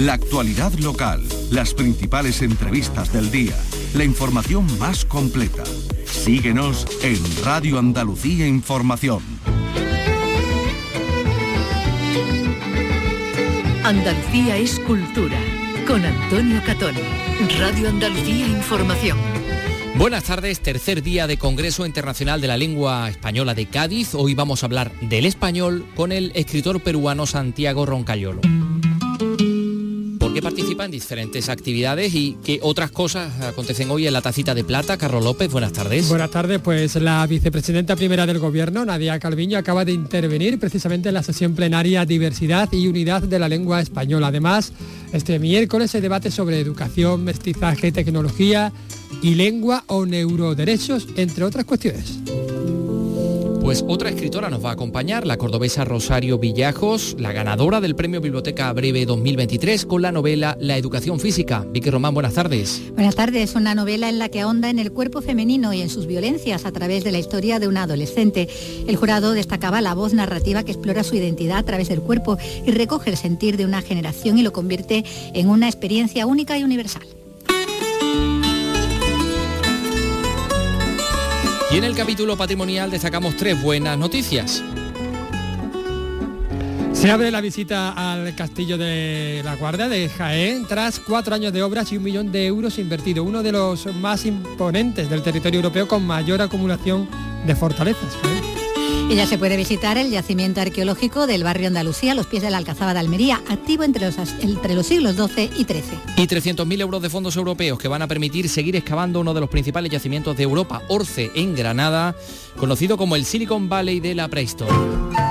la actualidad local, las principales entrevistas del día, la información más completa. Síguenos en Radio Andalucía Información. Andalucía es cultura. Con Antonio Catón. Radio Andalucía Información. Buenas tardes, tercer día de Congreso Internacional de la Lengua Española de Cádiz. Hoy vamos a hablar del español con el escritor peruano Santiago Roncayolo que participa en diferentes actividades y qué otras cosas acontecen hoy en la tacita de plata. Carlos López, buenas tardes. Buenas tardes, pues la vicepresidenta primera del Gobierno, Nadia Calviño, acaba de intervenir precisamente en la sesión plenaria Diversidad y Unidad de la Lengua Española. Además, este miércoles se debate sobre educación, mestizaje, tecnología y lengua o neuroderechos, entre otras cuestiones. Pues otra escritora nos va a acompañar, la cordobesa Rosario Villajos, la ganadora del Premio Biblioteca Breve 2023 con la novela La Educación Física. Vicky Román, buenas tardes. Buenas tardes, una novela en la que ahonda en el cuerpo femenino y en sus violencias a través de la historia de una adolescente. El jurado destacaba la voz narrativa que explora su identidad a través del cuerpo y recoge el sentir de una generación y lo convierte en una experiencia única y universal. Y en el capítulo patrimonial destacamos tres buenas noticias. Se abre la visita al castillo de la Guardia de Jaén tras cuatro años de obras y un millón de euros invertido, uno de los más imponentes del territorio europeo con mayor acumulación de fortalezas. Y ya se puede visitar el yacimiento arqueológico del barrio Andalucía, a los pies de la Alcazaba de Almería, activo entre los, entre los siglos XII y XIII. Y 300.000 euros de fondos europeos que van a permitir seguir excavando uno de los principales yacimientos de Europa, Orce, en Granada, conocido como el Silicon Valley de la prehistoria.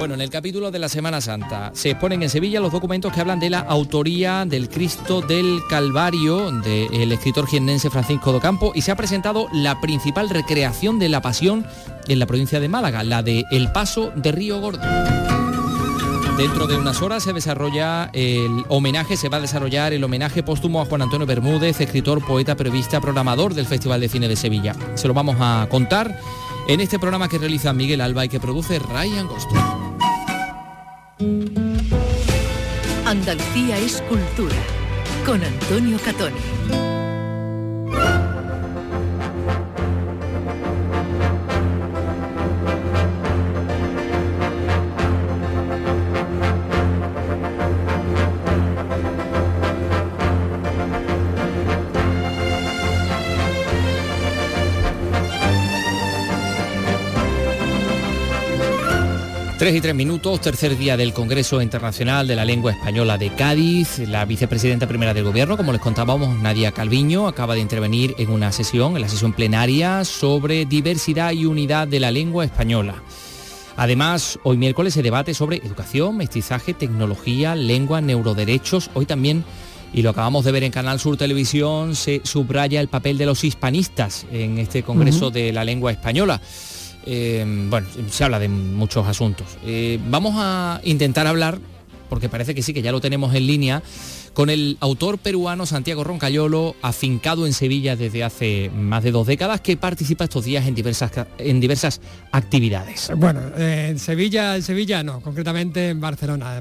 Bueno, en el capítulo de la Semana Santa se exponen en Sevilla los documentos que hablan de la autoría del Cristo del Calvario del escritor jiennense Francisco Docampo y se ha presentado la principal recreación de la pasión en la provincia de Málaga, la de El Paso de Río Gordo. Dentro de unas horas se desarrolla el homenaje, se va a desarrollar el homenaje póstumo a Juan Antonio Bermúdez, escritor, poeta, periodista, programador del Festival de Cine de Sevilla. Se lo vamos a contar en este programa que realiza Miguel Alba y que produce Ryan Gosto. Andalucía es cultura con Antonio Catoni. Tres y tres minutos, tercer día del Congreso Internacional de la Lengua Española de Cádiz. La vicepresidenta primera del Gobierno, como les contábamos, Nadia Calviño, acaba de intervenir en una sesión, en la sesión plenaria, sobre diversidad y unidad de la lengua española. Además, hoy miércoles se debate sobre educación, mestizaje, tecnología, lengua, neuroderechos. Hoy también, y lo acabamos de ver en Canal Sur Televisión, se subraya el papel de los hispanistas en este Congreso de la Lengua Española. Eh, bueno, se habla de muchos asuntos. Eh, vamos a intentar hablar, porque parece que sí, que ya lo tenemos en línea, con el autor peruano Santiago Roncayolo, afincado en Sevilla desde hace más de dos décadas, que participa estos días en diversas, en diversas actividades. Bueno, eh, en Sevilla, en Sevilla no, concretamente en Barcelona,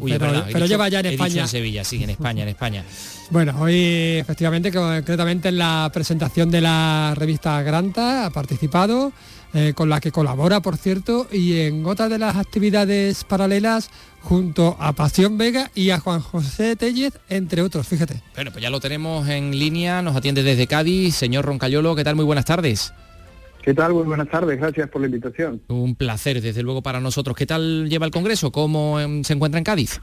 pero, lleva ya en España. en Sevilla, sí, en España, en España. Bueno, hoy efectivamente, concretamente en la presentación de la revista Granta ha participado. Eh, con la que colabora, por cierto, y en otra de las actividades paralelas junto a Pasión Vega y a Juan José Tellez, entre otros, fíjate. Bueno, pues ya lo tenemos en línea, nos atiende desde Cádiz, señor Roncayolo, ¿qué tal? Muy buenas tardes. ¿Qué tal? Muy buenas tardes, gracias por la invitación. Un placer, desde luego, para nosotros. ¿Qué tal lleva el Congreso? ¿Cómo em, se encuentra en Cádiz?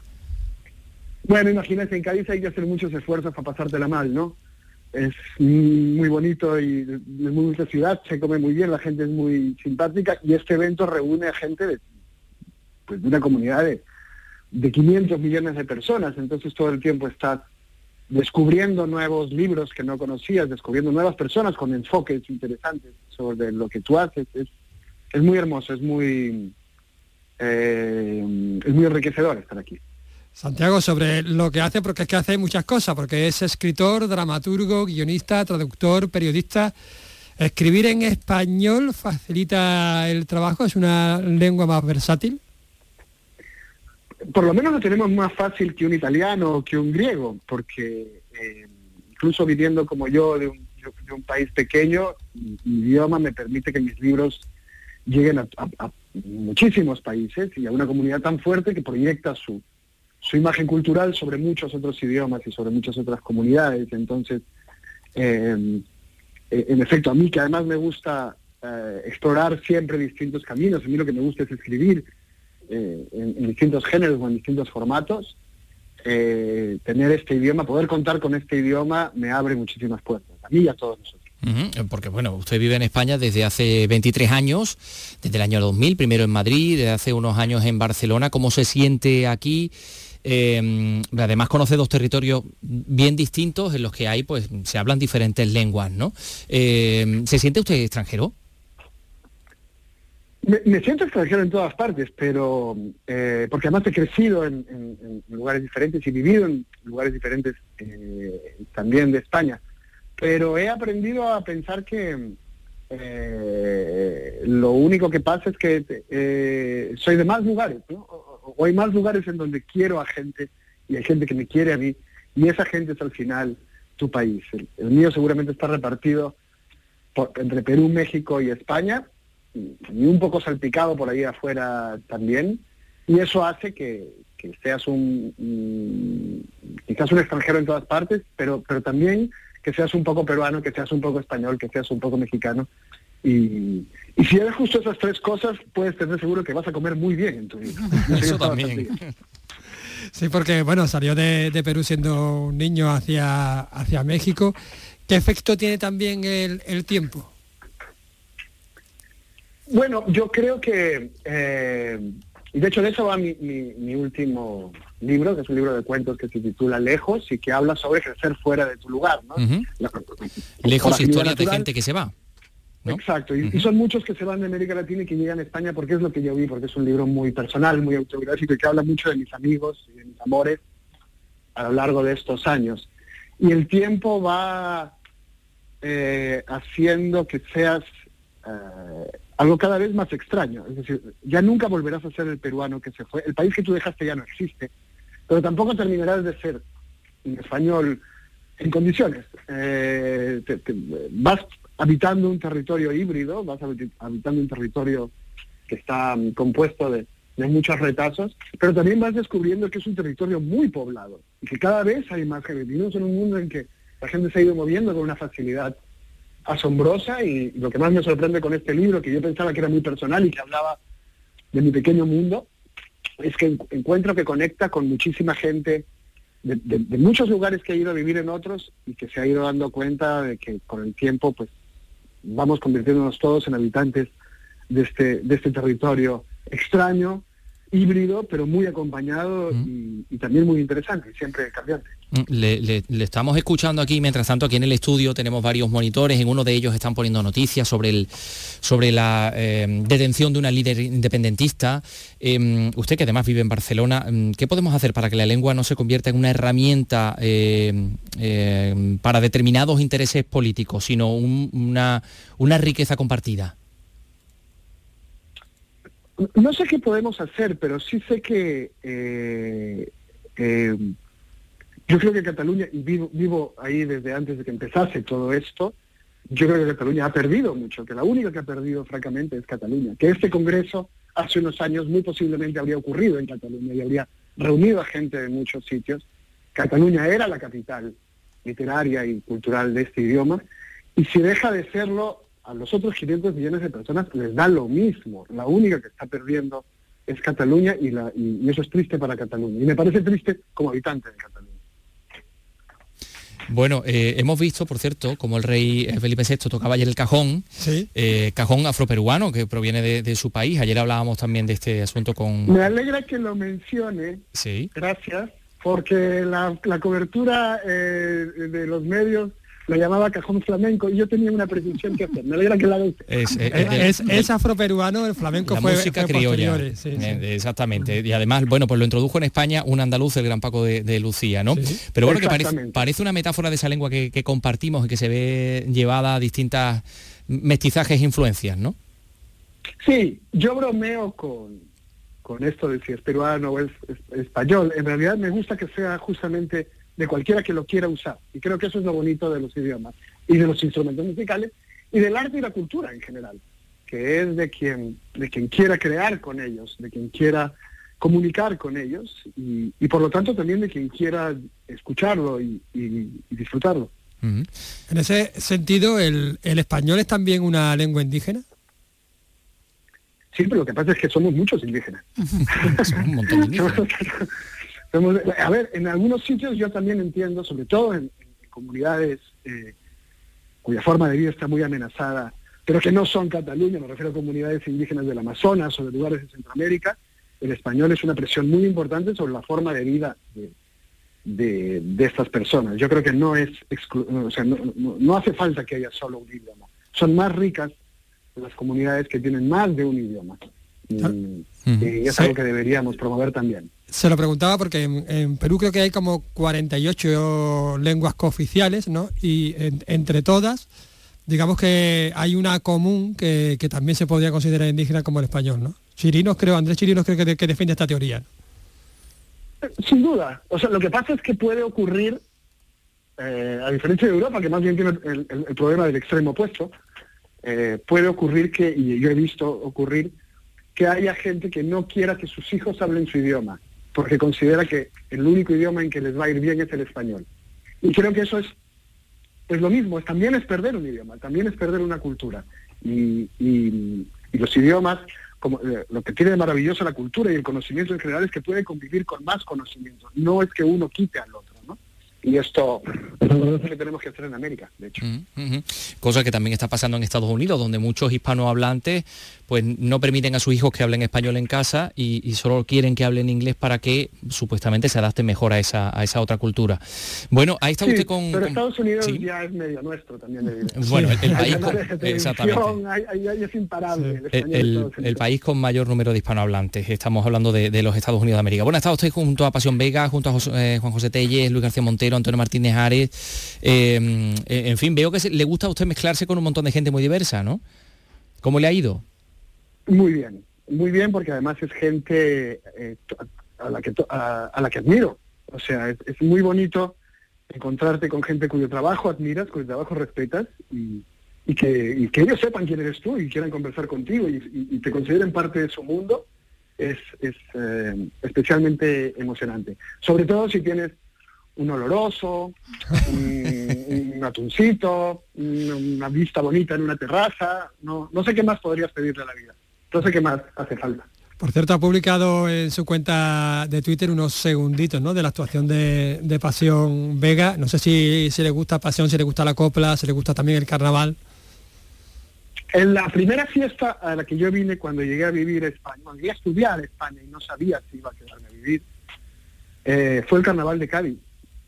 Bueno, imagínense, en Cádiz hay que hacer muchos esfuerzos para pasártela mal, ¿no? Es muy bonito y es muy bonita ciudad, se come muy bien, la gente es muy simpática y este evento reúne a gente de, pues, de una comunidad de, de 500 millones de personas, entonces todo el tiempo estás descubriendo nuevos libros que no conocías, descubriendo nuevas personas con enfoques interesantes sobre lo que tú haces, es, es muy hermoso, es muy, eh, es muy enriquecedor estar aquí. Santiago, sobre lo que hace, porque es que hace muchas cosas, porque es escritor, dramaturgo, guionista, traductor, periodista. ¿Escribir en español facilita el trabajo? ¿Es una lengua más versátil? por lo menos lo tenemos más fácil que un italiano o que un griego, porque eh, incluso viviendo como yo de un, de un país pequeño, mi idioma me permite que mis libros lleguen a, muchísimos países y a una comunidad tan fuerte que proyecta su, su imagen cultural sobre muchos otros idiomas y sobre muchas otras comunidades. Entonces, eh, en efecto, a mí que además me gusta eh, explorar siempre distintos caminos, a mí lo que me gusta es escribir eh, en, distintos géneros o en distintos formatos, tener este idioma, poder contar con este idioma me abre muchísimas puertas, a mí y a todos nosotros. porque bueno, usted vive en España desde hace 23 años, desde el año 2000, primero en Madrid, desde hace unos años en Barcelona. ¿Cómo se siente aquí? Eh, además conoce dos territorios bien distintos en los que hay, pues, se hablan diferentes lenguas, ¿no? Eh, ¿Se siente usted extranjero? Me, siento extranjero en todas partes, pero eh, porque además he crecido en, lugares diferentes y vivido en lugares diferentes también de España. Pero he aprendido a pensar que lo único que pasa es que soy de más lugares, ¿no? O hay más lugares en donde quiero a gente y hay gente que me quiere a mí y esa gente es al final tu país. El, mío seguramente está repartido entre Perú, México y España y un poco salpicado por ahí afuera también y eso hace que, seas un, quizás un extranjero en todas partes, pero, pero también que seas un poco peruano, que seas un poco español, que seas un poco mexicano y, y si eres justo esas tres cosas, puedes tener seguro que vas a comer muy bien en tu vida. Eso también. Sí, porque bueno, salió de, Perú siendo un niño hacia, hacia México. ¿Qué efecto tiene también el, tiempo? Bueno, yo creo que, eh, y de hecho de eso va mi, mi, último libro, que es un libro de cuentos que se titula Lejos y que habla sobre crecer fuera de tu lugar. ¿no? Lejos, historias de gente que se va. Exacto, y, son muchos que se van de América Latina y que llegan a España porque es lo que yo vi, porque es un libro muy personal, muy autobiográfico y que habla mucho de mis amigos y de mis amores a lo largo de estos años. Y el tiempo va eh, haciendo que seas eh, algo cada vez más extraño. Es decir, ya nunca volverás a ser el peruano que se fue. El país que tú dejaste ya no existe, pero tampoco terminarás de ser un español en condiciones. Eh, vas habitando un territorio híbrido, vas habitando un territorio que está mm, compuesto de, muchos retazos, pero también vas descubriendo que es un territorio muy poblado y que cada vez hay más gente. Vivimos en un mundo en que la gente se ha ido moviendo con una facilidad asombrosa y lo que más me sorprende con este libro, que yo pensaba que era muy personal y que hablaba de mi pequeño mundo, es que encuentro que conecta con muchísima gente de, de, muchos lugares que ha ido a vivir en otros y que se ha ido dando cuenta de que con el tiempo pues vamos convirtiéndonos todos en habitantes de este, de este territorio extraño, híbrido, pero muy acompañado mm. y, también muy interesante, siempre cambiante. Mm, le, estamos escuchando aquí, mientras tanto aquí en el estudio tenemos varios monitores, en uno de ellos están poniendo noticias sobre, el, sobre la em, detención de una líder independentista. Em, usted que además vive en Barcelona, em, ¿qué podemos hacer para que la lengua no se convierta en una herramienta para determinados intereses políticos, sino una, una riqueza compartida? No sé qué podemos hacer, pero sí sé que eh, eh, yo creo que Cataluña, y vivo, vivo ahí desde antes de que empezase todo esto, yo creo que Cataluña ha perdido mucho, que la única que ha perdido francamente es Cataluña, que este Congreso hace unos años muy posiblemente habría ocurrido en Cataluña y habría reunido a gente de muchos sitios. Cataluña era la capital literaria y cultural de este idioma, y si deja de serlo, a los otros 500 millones de personas les da lo mismo. La única que está perdiendo es Cataluña y, la, y, eso es triste para Cataluña. Y me parece triste como habitante de Cataluña. Bueno, eh, hemos visto, por cierto, como el rey Felipe VI tocaba ayer el cajón, eh, cajón afroperuano que proviene de, su país. Ayer hablábamos también de este asunto con... Me alegra que lo mencione. Sí. Gracias, porque la, cobertura eh, de los medios lo llamaba cajón flamenco y yo tenía una precisión que hacer. Me alegra que la es, es, es, es, afroperuano, el flamenco la fue, música criolla. Eh, exactamente. Y además, bueno, pues lo introdujo en España un andaluz, el gran Paco de, Lucía, ¿no? Pero bueno, que parece, parece, una metáfora de esa lengua que, compartimos y que se ve llevada a distintas mestizajes e influencias, ¿no? Sí, yo bromeo con, con esto de si es peruano o es, español. En realidad me gusta que sea justamente de cualquiera que lo quiera usar. Y creo que eso es lo bonito de los idiomas y de los instrumentos musicales y del arte y la cultura en general, que es de quien, de quien quiera crear con ellos, de quien quiera comunicar con ellos y, por lo tanto también de quien quiera escucharlo y, disfrutarlo. En ese sentido, ¿el, ¿el español es también una lengua indígena? Sí, pero lo que pasa es que somos muchos indígenas. a ver, en algunos sitios yo también entiendo, sobre todo en, comunidades eh, cuya forma de vida está muy amenazada, pero que no son Cataluña, me refiero a comunidades indígenas del Amazonas o de lugares de Centroamérica, el español es una presión muy importante sobre la forma de vida de, estas personas. Yo creo que no es, o sea, no hace falta que haya solo un idioma. Son más ricas las comunidades que tienen más de un idioma. Y, ah. es algo que deberíamos promover también. Se lo preguntaba porque en, Perú creo que hay como 48 lenguas cooficiales, ¿no? Y entre todas, digamos que hay una común que, también se podría considerar indígena como el español, ¿no? Chirinos creo, Andrés Chirinos creo que, defiende esta teoría. Sin duda. O sea, lo que pasa es que puede ocurrir, eh, a diferencia de Europa, que más bien tiene el problema del extremo opuesto, eh, puede ocurrir que, y yo he visto ocurrir, que haya gente que no quiera que sus hijos hablen su idioma, porque considera que el único idioma en que les va a ir bien es el español. Y creo que eso es, pues lo mismo, también es perder un idioma, también es perder una cultura. Y, los idiomas, como, eh, lo que tiene de maravilloso la cultura y el conocimiento en general es que puede convivir con más conocimiento, no es que uno quite al otro. Y esto es lo que tenemos que hacer en América, de hecho. Cosa que también está pasando en Estados Unidos, donde muchos hispanohablantes pues no permiten a sus hijos que hablen español en casa y, solo quieren que hablen inglés para que supuestamente se adapten mejor a esa, a esa otra cultura. Bueno, ahí está usted con... Pero Estados Unidos ya es medio nuestro también. Bueno, el, país con... exactamente. es imparable. El, país con mayor número de hispanohablantes. Estamos hablando de, los Estados Unidos de América. Bueno, está usted junto a Pasión Vega, junto a eh, Juan José Telles, Luis García Montero, Antonio Martínez Ares. Eh, en fin, veo que le gusta a usted mezclarse con un montón de gente muy diversa, ¿no? ¿Cómo le ha ido? Muy bien, muy bien porque además es gente eh, a, la que, a, la que admiro. O sea, es, muy bonito encontrarte con gente cuyo trabajo admiras, cuyo trabajo respetas y, que, ellos sepan quién eres tú y quieran conversar contigo y, te consideren parte de su mundo es, eh, especialmente emocionante. Sobre todo si tienes un oloroso, un, atuncito, una, vista bonita en una terraza, no, no sé qué más podrías pedirle a la vida. Entonces, ¿qué más hace falta? Por cierto, ha publicado en su cuenta de Twitter unos segunditos ¿no? de la actuación de, Pasión Vega. No sé si, si le gusta Pasión, si le gusta la copla, si le gusta también el carnaval. En la primera fiesta a la que yo vine cuando llegué a vivir a España, cuando llegué a estudiar España y no sabía si iba a quedarme a vivir, eh, fue el carnaval de Cádiz.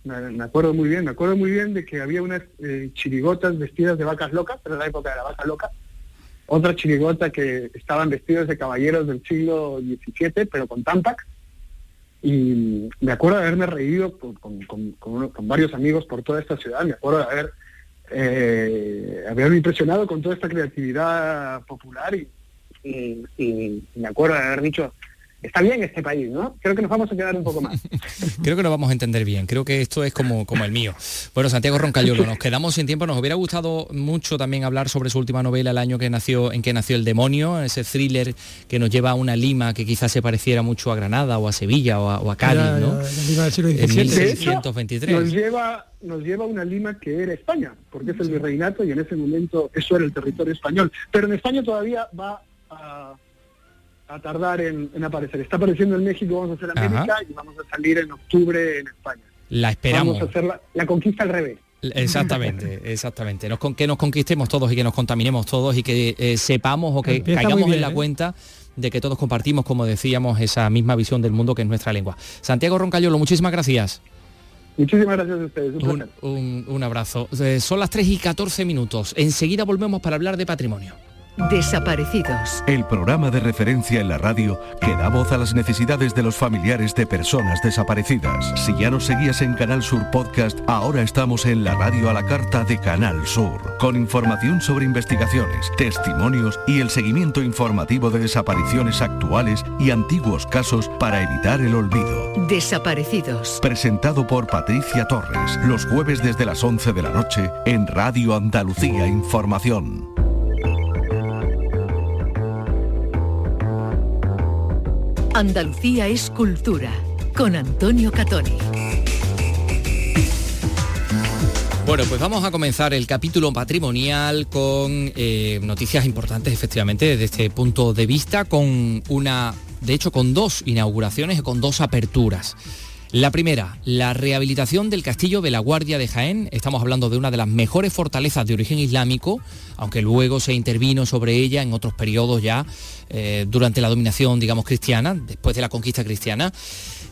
Me, acuerdo muy bien, me acuerdo muy bien de que había unas eh, chirigotas vestidas de vacas locas, pero en la época de la vaca loca, otra chirigota que estaban vestidos de caballeros del siglo XVII, pero con tampax. Y me acuerdo de haberme reído con, varios amigos por toda esta ciudad, me acuerdo de haber eh, haberme impresionado con toda esta creatividad popular y, y me acuerdo de haber dicho, está bien este país, ¿no? Creo que nos vamos a quedar un poco más. creo que nos vamos a entender bien, creo que esto es como, como el mío. Bueno, Santiago Roncayolo, nos quedamos sin tiempo, nos hubiera gustado mucho también hablar sobre su última novela, el año que nació, en que nació El Demonio, ese thriller que nos lleva a una Lima que quizás se pareciera mucho a Granada o a Sevilla o a, Cádiz, ¿no? En 1623. Nos lleva, nos lleva a una Lima que era España, porque es el virreinato y en ese momento eso era el territorio español. Pero en España todavía va a a tardar en, aparecer. Está apareciendo en México, vamos a hacer América y vamos a salir en octubre en España. La esperamos. Vamos a hacer la, conquista al revés. Exactamente, exactamente. Nos, que nos conquistemos todos y que nos contaminemos todos y que eh, sepamos o que caigamos en la ¿eh? cuenta de que todos compartimos, como decíamos, esa misma visión del mundo que es nuestra lengua. Santiago Roncayolo, muchísimas gracias. Muchísimas gracias a ustedes. Un, un, abrazo. Eh, son las 3 y 14 minutos. Enseguida volvemos para hablar de patrimonio. Desaparecidos. El programa de referencia en la radio que da voz a las necesidades de los familiares de personas desaparecidas. Si ya nos seguías en Canal Sur Podcast, ahora estamos en la radio a la carta de Canal Sur, con información sobre investigaciones, testimonios y el seguimiento informativo de desapariciones actuales y antiguos casos para evitar el olvido. Desaparecidos. Presentado por Patricia Torres, los jueves desde las 11 de la noche en Radio Andalucía Información. Andalucía es cultura, con Antonio Catoni. Bueno, pues vamos a comenzar el capítulo patrimonial con eh, noticias importantes, efectivamente, desde este punto de vista, con una, de hecho, con dos inauguraciones y con dos aperturas. La primera, la rehabilitación del castillo de la Guardia de Jaén. Estamos hablando de una de las mejores fortalezas de origen islámico, aunque luego se intervino sobre ella en otros periodos ya, eh, durante la dominación, digamos, cristiana, después de la conquista cristiana.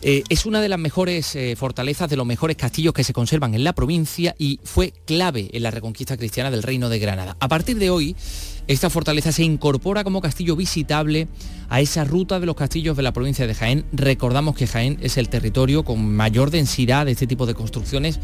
Eh, es una de las mejores eh, fortalezas, de los mejores castillos que se conservan en la provincia y fue clave en la reconquista cristiana del Reino de Granada. A partir de hoy, esta fortaleza se incorpora como castillo visitable a esa ruta de los castillos de la provincia de Jaén. Recordamos que Jaén es el territorio con mayor densidad de este tipo de construcciones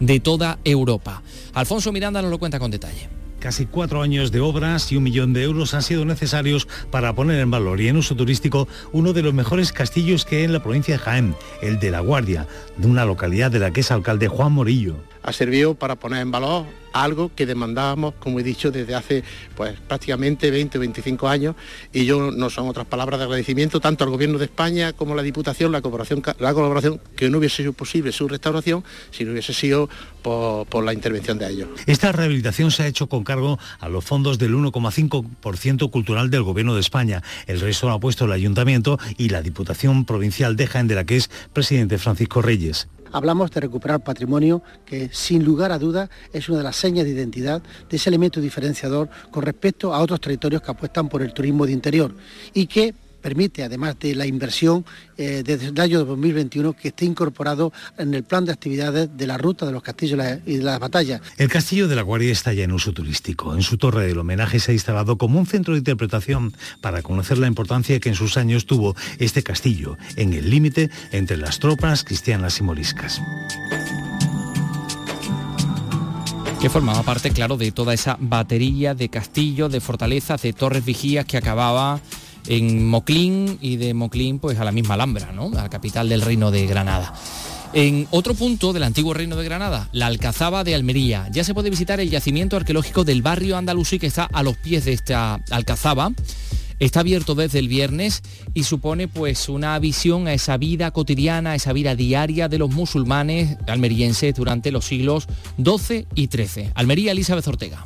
de toda Europa. Alfonso Miranda nos lo cuenta con detalle. Casi cuatro años de obras y un millón de euros han sido necesarios para poner en valor y en uso turístico uno de los mejores castillos que hay en la provincia de Jaén, el de La Guardia, de una localidad de la que es alcalde Juan Morillo ha servido para poner en valor algo que demandábamos, como he dicho, desde hace pues prácticamente 20 o 25 años y yo no son otras palabras de agradecimiento tanto al gobierno de España como a la Diputación, la colaboración, la colaboración que no hubiese sido posible su restauración si no hubiese sido por, la intervención de ellos. Esta rehabilitación se ha hecho con cargo a los fondos del 1,5% cultural del gobierno de España. El resto lo ha puesto el ayuntamiento y la Diputación Provincial de Jaén de la que es presidente Francisco Reyes hablamos de recuperar patrimonio que sin lugar a dudas es una de las señas de identidad de ese elemento diferenciador con respecto a otros territorios que apuestan por el turismo de interior y que permite, además de la inversión eh, desde el año 2021, que esté incorporado en el plan de actividades de la ruta de los castillos y de las batallas. El castillo de la Guardia está ya en uso turístico. En su torre del homenaje se ha instalado como un centro de interpretación para conocer la importancia que en sus años tuvo este castillo, en el límite entre las tropas cristianas y moriscas que formaba parte, claro, de toda esa batería de castillos, de fortalezas, de torres vigías que acababa en Moclín y de Moclín pues a la misma Alhambra, ¿no? a la capital del reino de Granada. En otro punto del antiguo reino de Granada, la Alcazaba de Almería, ya se puede visitar el yacimiento arqueológico del barrio andalusí que está a los pies de esta Alcazaba. Está abierto desde el viernes y supone pues una visión a esa vida cotidiana, a esa vida diaria de los musulmanes almerienses durante los siglos XII y XIII. Almería, Elizabeth Ortega.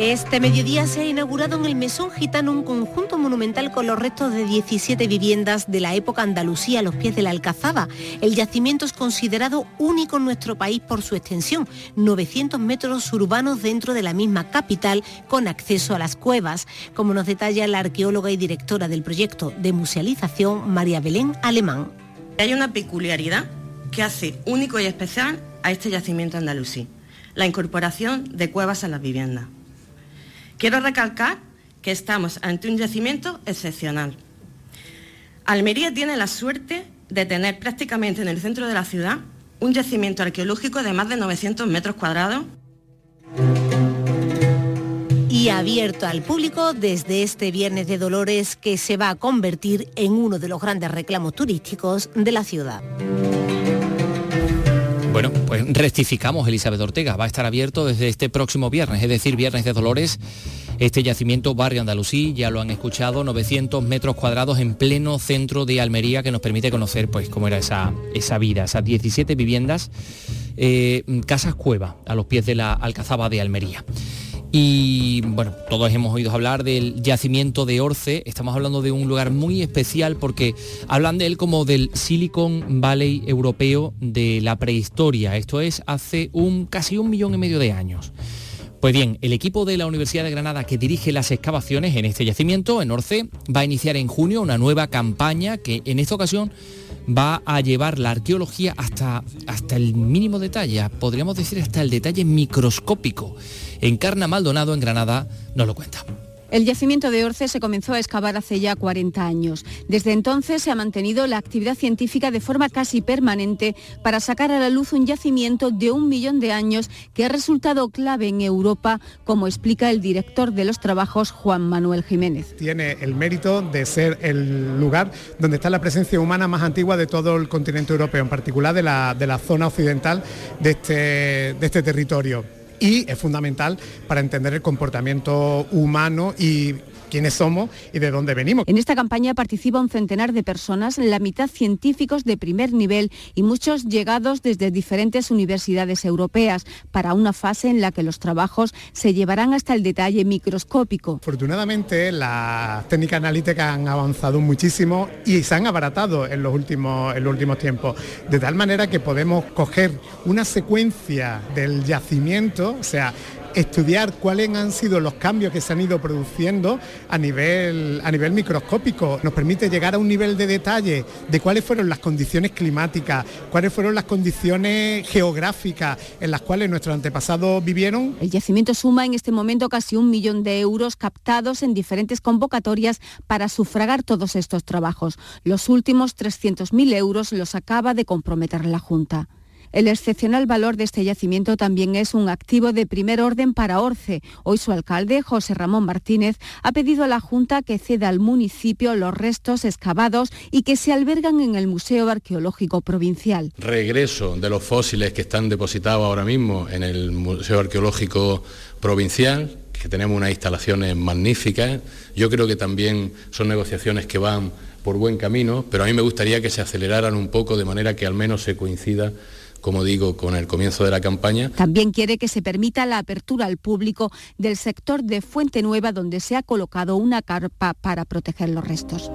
Este mediodía se ha inaugurado en el Mesón Gitano un conjunto monumental con los restos de 17 viviendas de la época andalusía a los pies de la Alcazaba. El yacimiento es considerado único en nuestro país por su extensión, 900 metros urbanos dentro de la misma capital con acceso a las cuevas, como nos detalla la arqueóloga y directora del proyecto de musealización María Belén Alemán. Hay una peculiaridad que hace único y especial a este yacimiento andalusí, la incorporación de cuevas a las viviendas. Quiero recalcar que estamos ante un yacimiento excepcional. Almería tiene la suerte de tener prácticamente en el centro de la ciudad un yacimiento arqueológico de más de 900 metros cuadrados. Y abierto al público desde este Viernes de Dolores que se va a convertir en uno de los grandes reclamos turísticos de la ciudad. Bueno, pues rectificamos, Elizabeth Ortega. Va a estar abierto desde este próximo viernes, es decir, Viernes de Dolores. Este yacimiento Barrio Andalusí, ya lo han escuchado, 900 metros cuadrados en pleno centro de Almería que nos permite conocer pues cómo era esa, esa vida, esas 17 viviendas, eh, casas cueva a los pies de la Alcazaba de Almería. Y bueno, todos hemos oído hablar del yacimiento de Orce, estamos hablando de un lugar muy especial porque hablan de él como del Silicon Valley europeo de la prehistoria, esto es hace un casi un millón y medio de años. Pues bien, el equipo de la Universidad de Granada que dirige las excavaciones en este yacimiento, en Orce, va a iniciar en junio una nueva campaña que en esta ocasión va a llevar la arqueología hasta, hasta el mínimo detalle, podríamos decir hasta el detalle microscópico. Encarna Maldonado en Granada nos lo cuenta. El yacimiento de Orce se comenzó a excavar hace ya 40 años. Desde entonces se ha mantenido la actividad científica de forma casi permanente para sacar a la luz un yacimiento de un millón de años que ha resultado clave en Europa, como explica el director de los trabajos, Juan Manuel Jiménez. Tiene el mérito de ser el lugar donde está la presencia humana más antigua de todo el continente europeo, en particular de la, de la zona occidental de este, de este territorio y es fundamental para entender el comportamiento humano y quiénes somos y de dónde venimos. En esta campaña participa un centenar de personas, la mitad científicos de primer nivel y muchos llegados desde diferentes universidades europeas, para una fase en la que los trabajos se llevarán hasta el detalle microscópico. Afortunadamente, las técnicas analíticas han avanzado muchísimo y se han abaratado en los últimos, en los últimos tiempos, de tal manera que podemos coger una secuencia del yacimiento, o sea, estudiar cuáles han sido los cambios que se han ido produciendo a nivel, a nivel microscópico. Nos permite llegar a un nivel de detalle de cuáles fueron las condiciones climáticas, cuáles fueron las condiciones geográficas en las cuales nuestros antepasados vivieron. El yacimiento suma en este momento casi un millón de euros captados en diferentes convocatorias para sufragar todos estos trabajos. Los últimos 300.000 euros los acaba de comprometer la Junta. El excepcional valor de este yacimiento también es un activo de primer orden para Orce. Hoy su alcalde, José Ramón Martínez, ha pedido a la Junta que ceda al municipio los restos excavados y que se albergan en el Museo Arqueológico Provincial. Regreso de los fósiles que están depositados ahora mismo en el Museo Arqueológico Provincial, que tenemos unas instalaciones magníficas. Yo creo que también son negociaciones que van por buen camino, pero a mí me gustaría que se aceleraran un poco de manera que al menos se coincida como digo, con el comienzo de la campaña. También quiere que se permita la apertura al público del sector de Fuente Nueva donde se ha colocado una carpa para proteger los restos.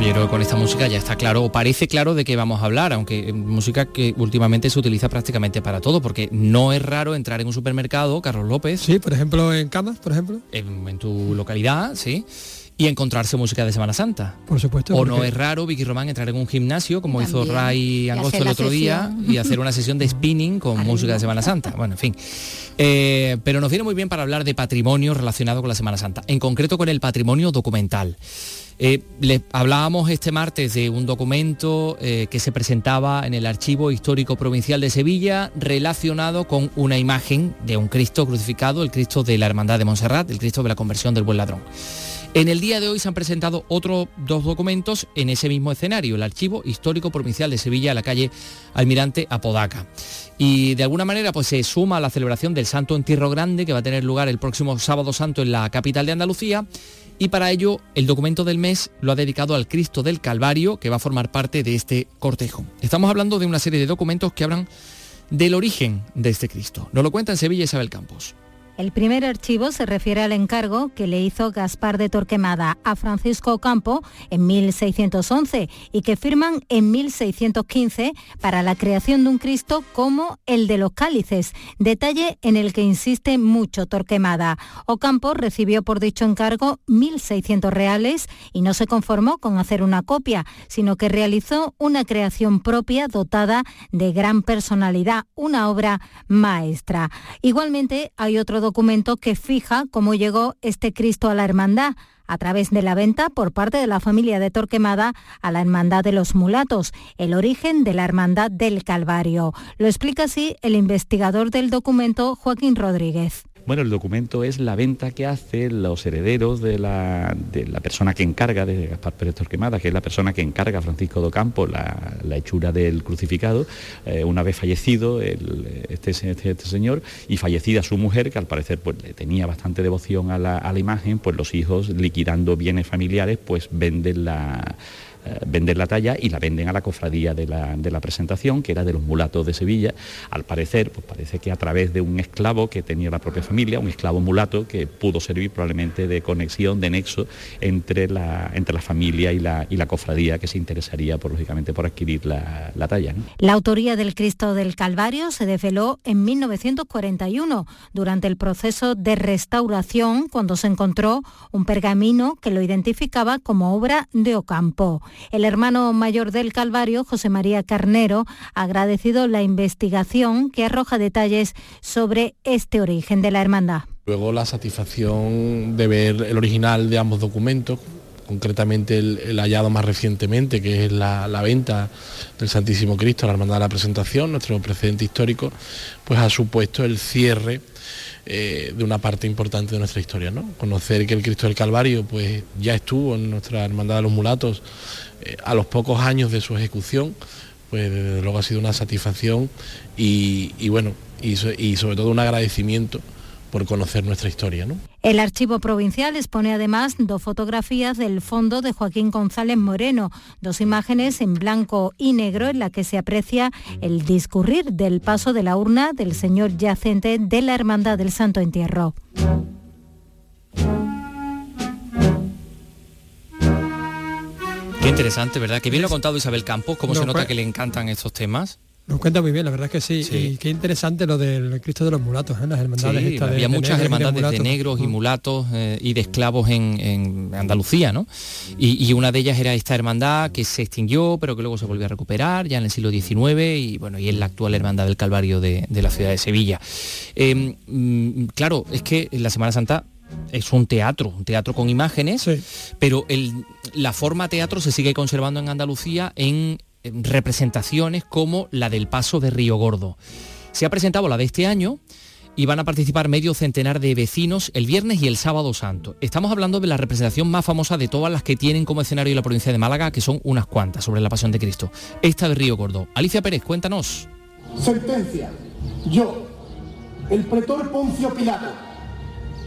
Pero con esta música ya está claro, o parece claro de qué vamos a hablar, aunque música que últimamente se utiliza prácticamente para todo, porque no es raro entrar en un supermercado, Carlos López. Sí, por ejemplo, en Camas, por ejemplo. En, tu localidad, sí y encontrarse música de Semana Santa. Por supuesto. O no es raro, Vicky Román, entrar en un gimnasio, como hizo Ray Angosto el otro día, y hacer una sesión de spinning con música de Semana Santa. Bueno, en fin. Eh, pero nos viene muy bien para hablar de patrimonio relacionado con la Semana Santa, en concreto con el patrimonio documental. Eh, hablábamos este martes de un documento eh, que se presentaba en el Archivo Histórico Provincial de Sevilla relacionado con una imagen de un Cristo crucificado, el Cristo de la Hermandad de Montserrat, el Cristo de la Conversión del Buen Ladrón. En el día de hoy se han presentado otros dos documentos en ese mismo escenario, el Archivo Histórico Provincial de Sevilla, la calle Almirante Apodaca. Y de alguna manera pues se suma a la celebración del Santo Entierro Grande que va a tener lugar el próximo sábado santo en la capital de Andalucía y para ello el documento del mes lo ha dedicado al Cristo del Calvario, que va a formar parte de este cortejo. Estamos hablando de una serie de documentos que hablan del origen de este Cristo. Nos lo cuenta en Sevilla Isabel Campos. El primer archivo se refiere al encargo que le hizo Gaspar de Torquemada a Francisco Campo en 1611 y que firman en 1615 para la creación de un Cristo como el de los cálices, detalle en el que insiste mucho Torquemada. Ocampo recibió por dicho encargo 1.600 reales y no se conformó con hacer una copia, sino que realizó una creación propia dotada de gran personalidad, una obra maestra. Igualmente hay otro documento documento que fija cómo llegó este Cristo a la hermandad a través de la venta por parte de la familia de Torquemada a la Hermandad de los Mulatos, el origen de la Hermandad del Calvario. Lo explica así el investigador del documento Joaquín Rodríguez. Bueno, el documento es la venta que hacen los herederos de la, persona que encarga, de Gaspar Pérez Torquemada, que es la persona que encarga a Francisco Docampo la, la hechura del crucificado, eh, una vez fallecido este, este, este, señor y fallecida su mujer, que al parecer pues, le tenía bastante devoción a la, imagen, pues los hijos liquidando bienes familiares, pues venden la vender la talla y la venden a la cofradía de la, de la, presentación, que era de los mulatos de Sevilla. Al parecer, pues parece que a través de un esclavo que tenía la propia familia, un esclavo mulato que pudo servir probablemente de conexión, de nexo entre la, entre la familia y la, y la cofradía que se interesaría, por, lógicamente, por adquirir la, la talla. La autoría del Cristo del Calvario se desveló en 1941 durante el proceso de restauración cuando se encontró un pergamino que lo identificaba como obra de Ocampo. El hermano mayor del Calvario, José María Carnero, ha agradecido la investigación que arroja detalles sobre este origen de la hermandad. Luego la satisfacción de ver el original de ambos documentos, concretamente el, hallado más recientemente, que es la, la, venta del Santísimo Cristo la Hermandad de la Presentación, nuestro precedente histórico, pues ha supuesto el cierre eh, de una parte importante de nuestra historia. ¿no? Conocer que el Cristo del Calvario pues, ya estuvo en nuestra Hermandad de los Mulatos eh, a los pocos años de su ejecución, pues desde luego ha sido una satisfacción y, bueno, y sobre todo un agradecimiento por conocer nuestra historia. ¿no? El archivo provincial expone además dos fotografías del fondo de Joaquín González Moreno, dos imágenes en blanco y negro en la que se aprecia el discurrir del paso de la urna del señor yacente de la Hermandad del Santo Entierro. Qué interesante, ¿verdad? Que bien lo ha contado Isabel Campos, cómo no, se nota que le encantan estos temas. Nos cuenta muy bien, la verdad es que sí. sí. Y qué interesante lo del Cristo de los mulatos, ¿eh? las hermandades. Sí, había de, muchas de hermandades de, de negros y mulatos eh, y de esclavos en, en Andalucía, ¿no? Y, y, una de ellas era esta hermandad que se extinguió, pero que luego se volvió a recuperar ya en el siglo XIX y bueno, y es la actual hermandad del Calvario de, de la ciudad de Sevilla. Eh, mm, claro, es que la Semana Santa es un teatro, un teatro con imágenes, sí. pero el, la forma teatro se sigue conservando en Andalucía en representaciones como la del paso de Río Gordo. Se ha presentado la de este año y van a participar medio centenar de vecinos el viernes y el sábado santo. Estamos hablando de la representación más famosa de todas las que tienen como escenario la provincia de Málaga, que son unas cuantas sobre la Pasión de Cristo. Esta de Río Gordo. Alicia Pérez, cuéntanos. Sentencia. Yo, el pretor Poncio Pilato,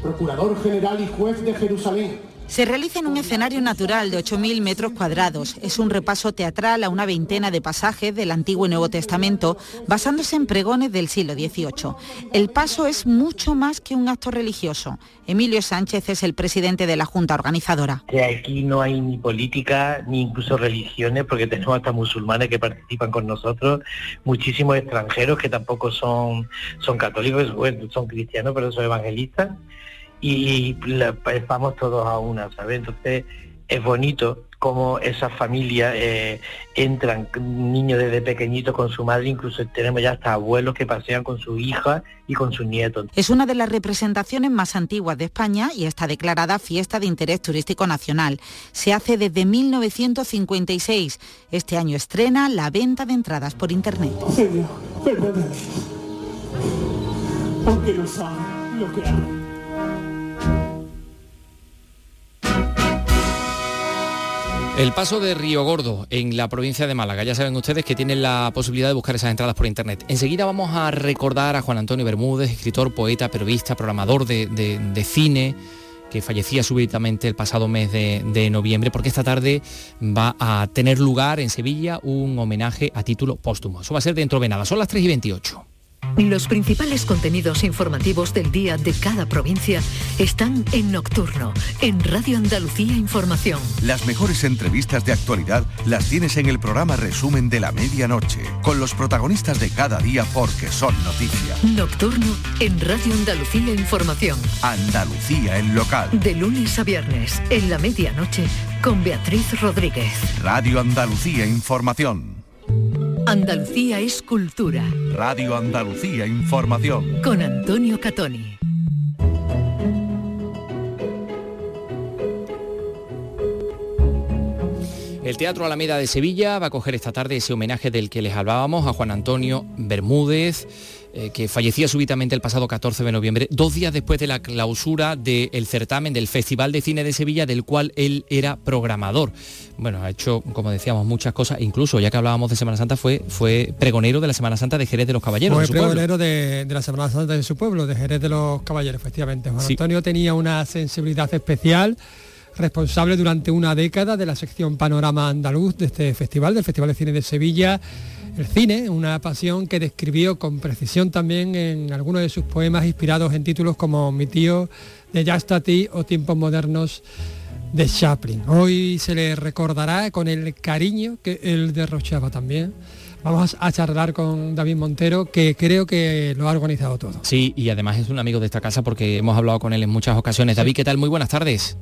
procurador general y juez de Jerusalén, se realiza en un escenario natural de 8.000 metros cuadrados. Es un repaso teatral a una veintena de pasajes del Antiguo y Nuevo Testamento, basándose en pregones del siglo XVIII. El paso es mucho más que un acto religioso. Emilio Sánchez es el presidente de la Junta Organizadora. Aquí no hay ni política ni incluso religiones, porque tenemos hasta musulmanes que participan con nosotros, muchísimos extranjeros que tampoco son, son católicos, son cristianos, pero son evangelistas y la, vamos todos a una, ¿sabes? Entonces es bonito cómo esas familias eh, entran, niños desde pequeñitos con su madre, incluso tenemos ya hasta abuelos que pasean con su hija y con sus nietos. Es una de las representaciones más antiguas de España y está declarada fiesta de interés turístico nacional. Se hace desde 1956. Este año estrena la venta de entradas por internet. Señor, perdóname. Aunque no saben lo que hago. El paso de Río Gordo en la provincia de Málaga. Ya saben ustedes que tienen la posibilidad de buscar esas entradas por internet. Enseguida vamos a recordar a Juan Antonio Bermúdez, escritor, poeta, periodista, programador de, de, cine que fallecía súbitamente el pasado mes de, de, noviembre, porque esta tarde va a tener lugar en Sevilla un homenaje a título póstumo. Eso va a ser dentro de nada. Son las 3 y 28. Los principales contenidos informativos del día de cada provincia están en Nocturno, en Radio Andalucía Información. Las mejores entrevistas de actualidad las tienes en el programa Resumen de la Medianoche, con los protagonistas de cada día porque son noticia. Nocturno en Radio Andalucía Información. Andalucía en local. De lunes a viernes, en la medianoche, con Beatriz Rodríguez. Radio Andalucía Información. Andalucía es cultura. Radio Andalucía Información. Con Antonio Catoni. El Teatro Alameda de Sevilla va a coger esta tarde ese homenaje del que les hablábamos a Juan Antonio Bermúdez, eh, que fallecía súbitamente el pasado 14 de noviembre, dos días después de la clausura del certamen del Festival de Cine de Sevilla, del cual él era programador. Bueno, ha hecho, como decíamos, muchas cosas, incluso ya que hablábamos de Semana Santa, fue, fue pregonero de la Semana Santa de Jerez de los Caballeros. Fue de pregonero de, de, la Semana Santa de su pueblo, de Jerez de los Caballeros, efectivamente. Juan sí. Antonio tenía una sensibilidad especial responsable durante una década de la sección Panorama Andaluz de este festival, del Festival de Cine de Sevilla. El cine, una pasión que describió con precisión también en algunos de sus poemas inspirados en títulos como Mi tío de Yastati o Tiempos modernos de Chaplin. Hoy se le recordará con el cariño que él derrochaba también. Vamos a charlar con David Montero, que creo que lo ha organizado todo. Sí, y además es un amigo de esta casa porque hemos hablado con él en muchas ocasiones. David, ¿qué tal? Muy buenas tardes.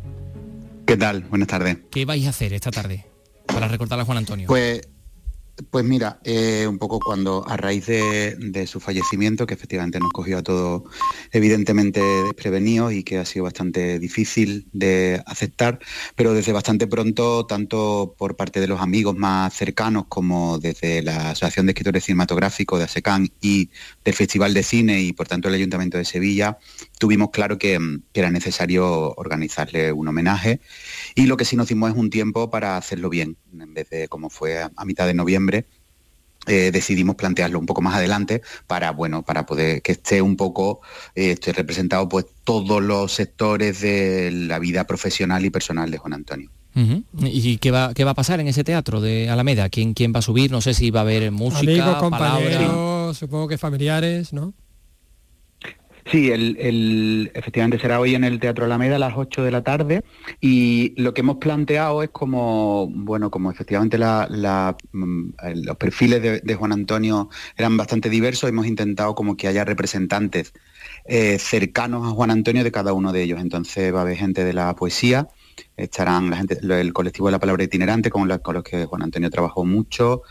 ¿Qué tal? Buenas tardes. ¿Qué vais a hacer esta tarde para recordar a Juan Antonio? Pues pues mira, eh, un poco cuando a raíz de, su fallecimiento, que efectivamente nos cogió a todos evidentemente desprevenidos y que ha sido bastante difícil de aceptar, pero desde bastante pronto, tanto por parte de los amigos más cercanos como desde la Asociación de Escritores Cinematográficos de ASECAN y del Festival de Cine y por tanto el Ayuntamiento de Sevilla, tuvimos claro que, que era necesario organizarle un homenaje. Y lo que sí nos dimos es un tiempo para hacerlo bien, en vez de como fue a, mitad de noviembre, eh, decidimos plantearlo un poco más adelante para bueno para poder que esté un poco eh, esté representado pues todos los sectores de la vida profesional y personal de Juan Antonio. ¿Y qué va, qué va a pasar en ese teatro de Alameda? ¿Quién, quién va a subir? No sé si va a haber música, compañeros, supongo que familiares, ¿no? Sí, el, efectivamente será hoy en el Teatro Alameda a las 8 de la tarde y lo que hemos planteado es como, bueno, como efectivamente mm, los perfiles de, Juan Antonio eran bastante diversos, hemos intentado como que haya representantes eh, cercanos a Juan Antonio de cada uno de ellos. Entonces va a haber gente de la poesía, estarán la el colectivo de la palabra itinerante con, con los que Juan Antonio trabajó mucho,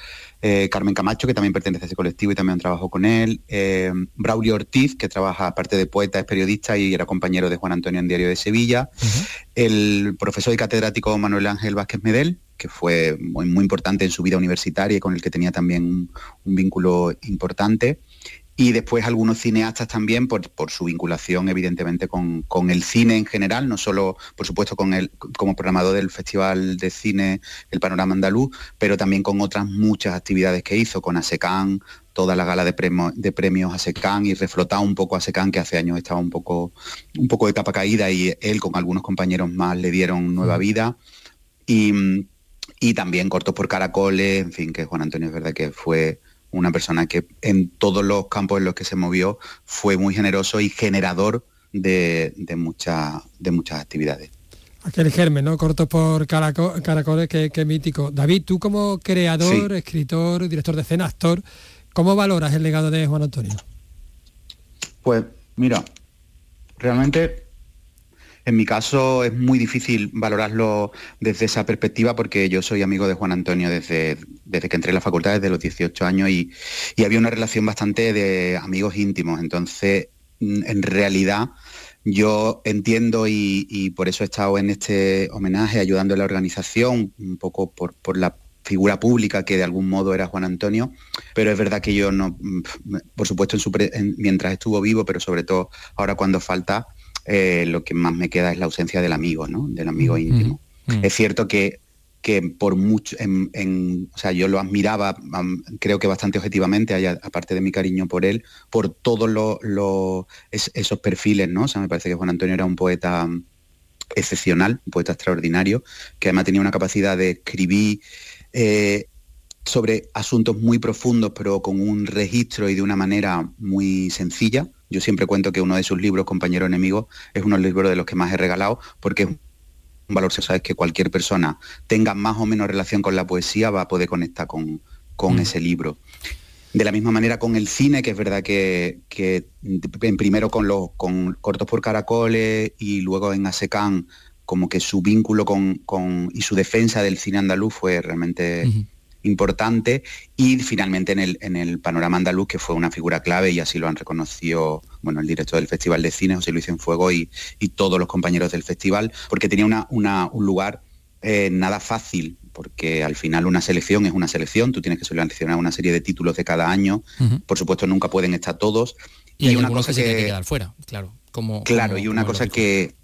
eh, Carmen Camacho, que también pertenece a ese colectivo y también trabajo con él, eh, Braulio Ortiz, que trabaja, aparte de poeta, es periodista y era compañero de Juan Antonio en Diario de Sevilla, el profesor y catedrático Manuel Ángel Vázquez Medel, que fue muy, muy, importante en su vida universitaria y con el que tenía también un vínculo importante, y después algunos cineastas también por, su vinculación evidentemente con, el cine en general, no solo por supuesto con el, como programador del Festival de Cine El Panorama Andaluz, pero también con otras muchas actividades que hizo, con ASECAN, toda la gala de, premios, de premios ASECAN y reflotado un poco ASECAN, que hace años estaba un poco, un poco de capa caída y él con algunos compañeros más le dieron nueva vida. Y, y también cortos por caracoles, en fin, que Juan Antonio es verdad que fue una persona que en todos los campos en los que se movió fue muy generoso y generador de, de, de muchas actividades. Aquel germen, ¿no? Corto por caracoles, que, mítico. David, tú como creador, escritor, director de escena, actor, ¿cómo valoras el legado de Juan Antonio? Pues mira, realmente en mi caso es muy difícil valorarlo desde esa perspectiva porque yo soy amigo de Juan Antonio desde, desde que entré en la facultad, desde los 18 años, y, había una relación bastante de amigos íntimos. Entonces, mm, en realidad, yo entiendo y, por eso he estado en este homenaje ayudando a la organización, un poco por, la figura pública que de algún modo era Juan Antonio, pero es verdad que yo no, mm, por supuesto mientras estuvo vivo, pero sobre todo ahora cuando falta, eh, lo que más me queda es la ausencia del amigo, ¿no? Del amigo íntimo. Es cierto que, que por mucho, en, o sea, yo lo admiraba, creo que bastante objetivamente, aparte de mi cariño por él, por todos los esos perfiles, ¿no? O sea, me parece que Juan Antonio era un poeta excepcional, un poeta extraordinario, que además tenía una capacidad de escribir eh, sobre asuntos muy profundos, pero con un registro y de una manera muy sencilla. Yo siempre cuento que uno de sus libros, Compañero Enemigo, es uno de los libros de los que más he regalado, porque es un valor, sabes que cualquier persona tenga más o menos relación con la poesía va a poder conectar con, con mm. ese libro. De la misma manera con el cine, que es verdad que, en primero con los con cortos por caracoles y luego en ASECAN, como que su vínculo con, y su defensa del cine andaluz fue realmente importante y finalmente en el, en el panorama andaluz que fue una figura clave y así lo han reconocido bueno, el director del Festival de Cine, José Luis Enfuego y, y todos los compañeros del festival, porque tenía una, un lugar eh, nada fácil, porque al final una selección es una selección, tú tienes que seleccionar una serie de títulos de cada año, por supuesto nunca pueden estar todos. Y, una cosa que, que, quedar fuera, claro. Como, claro, y una cosa que,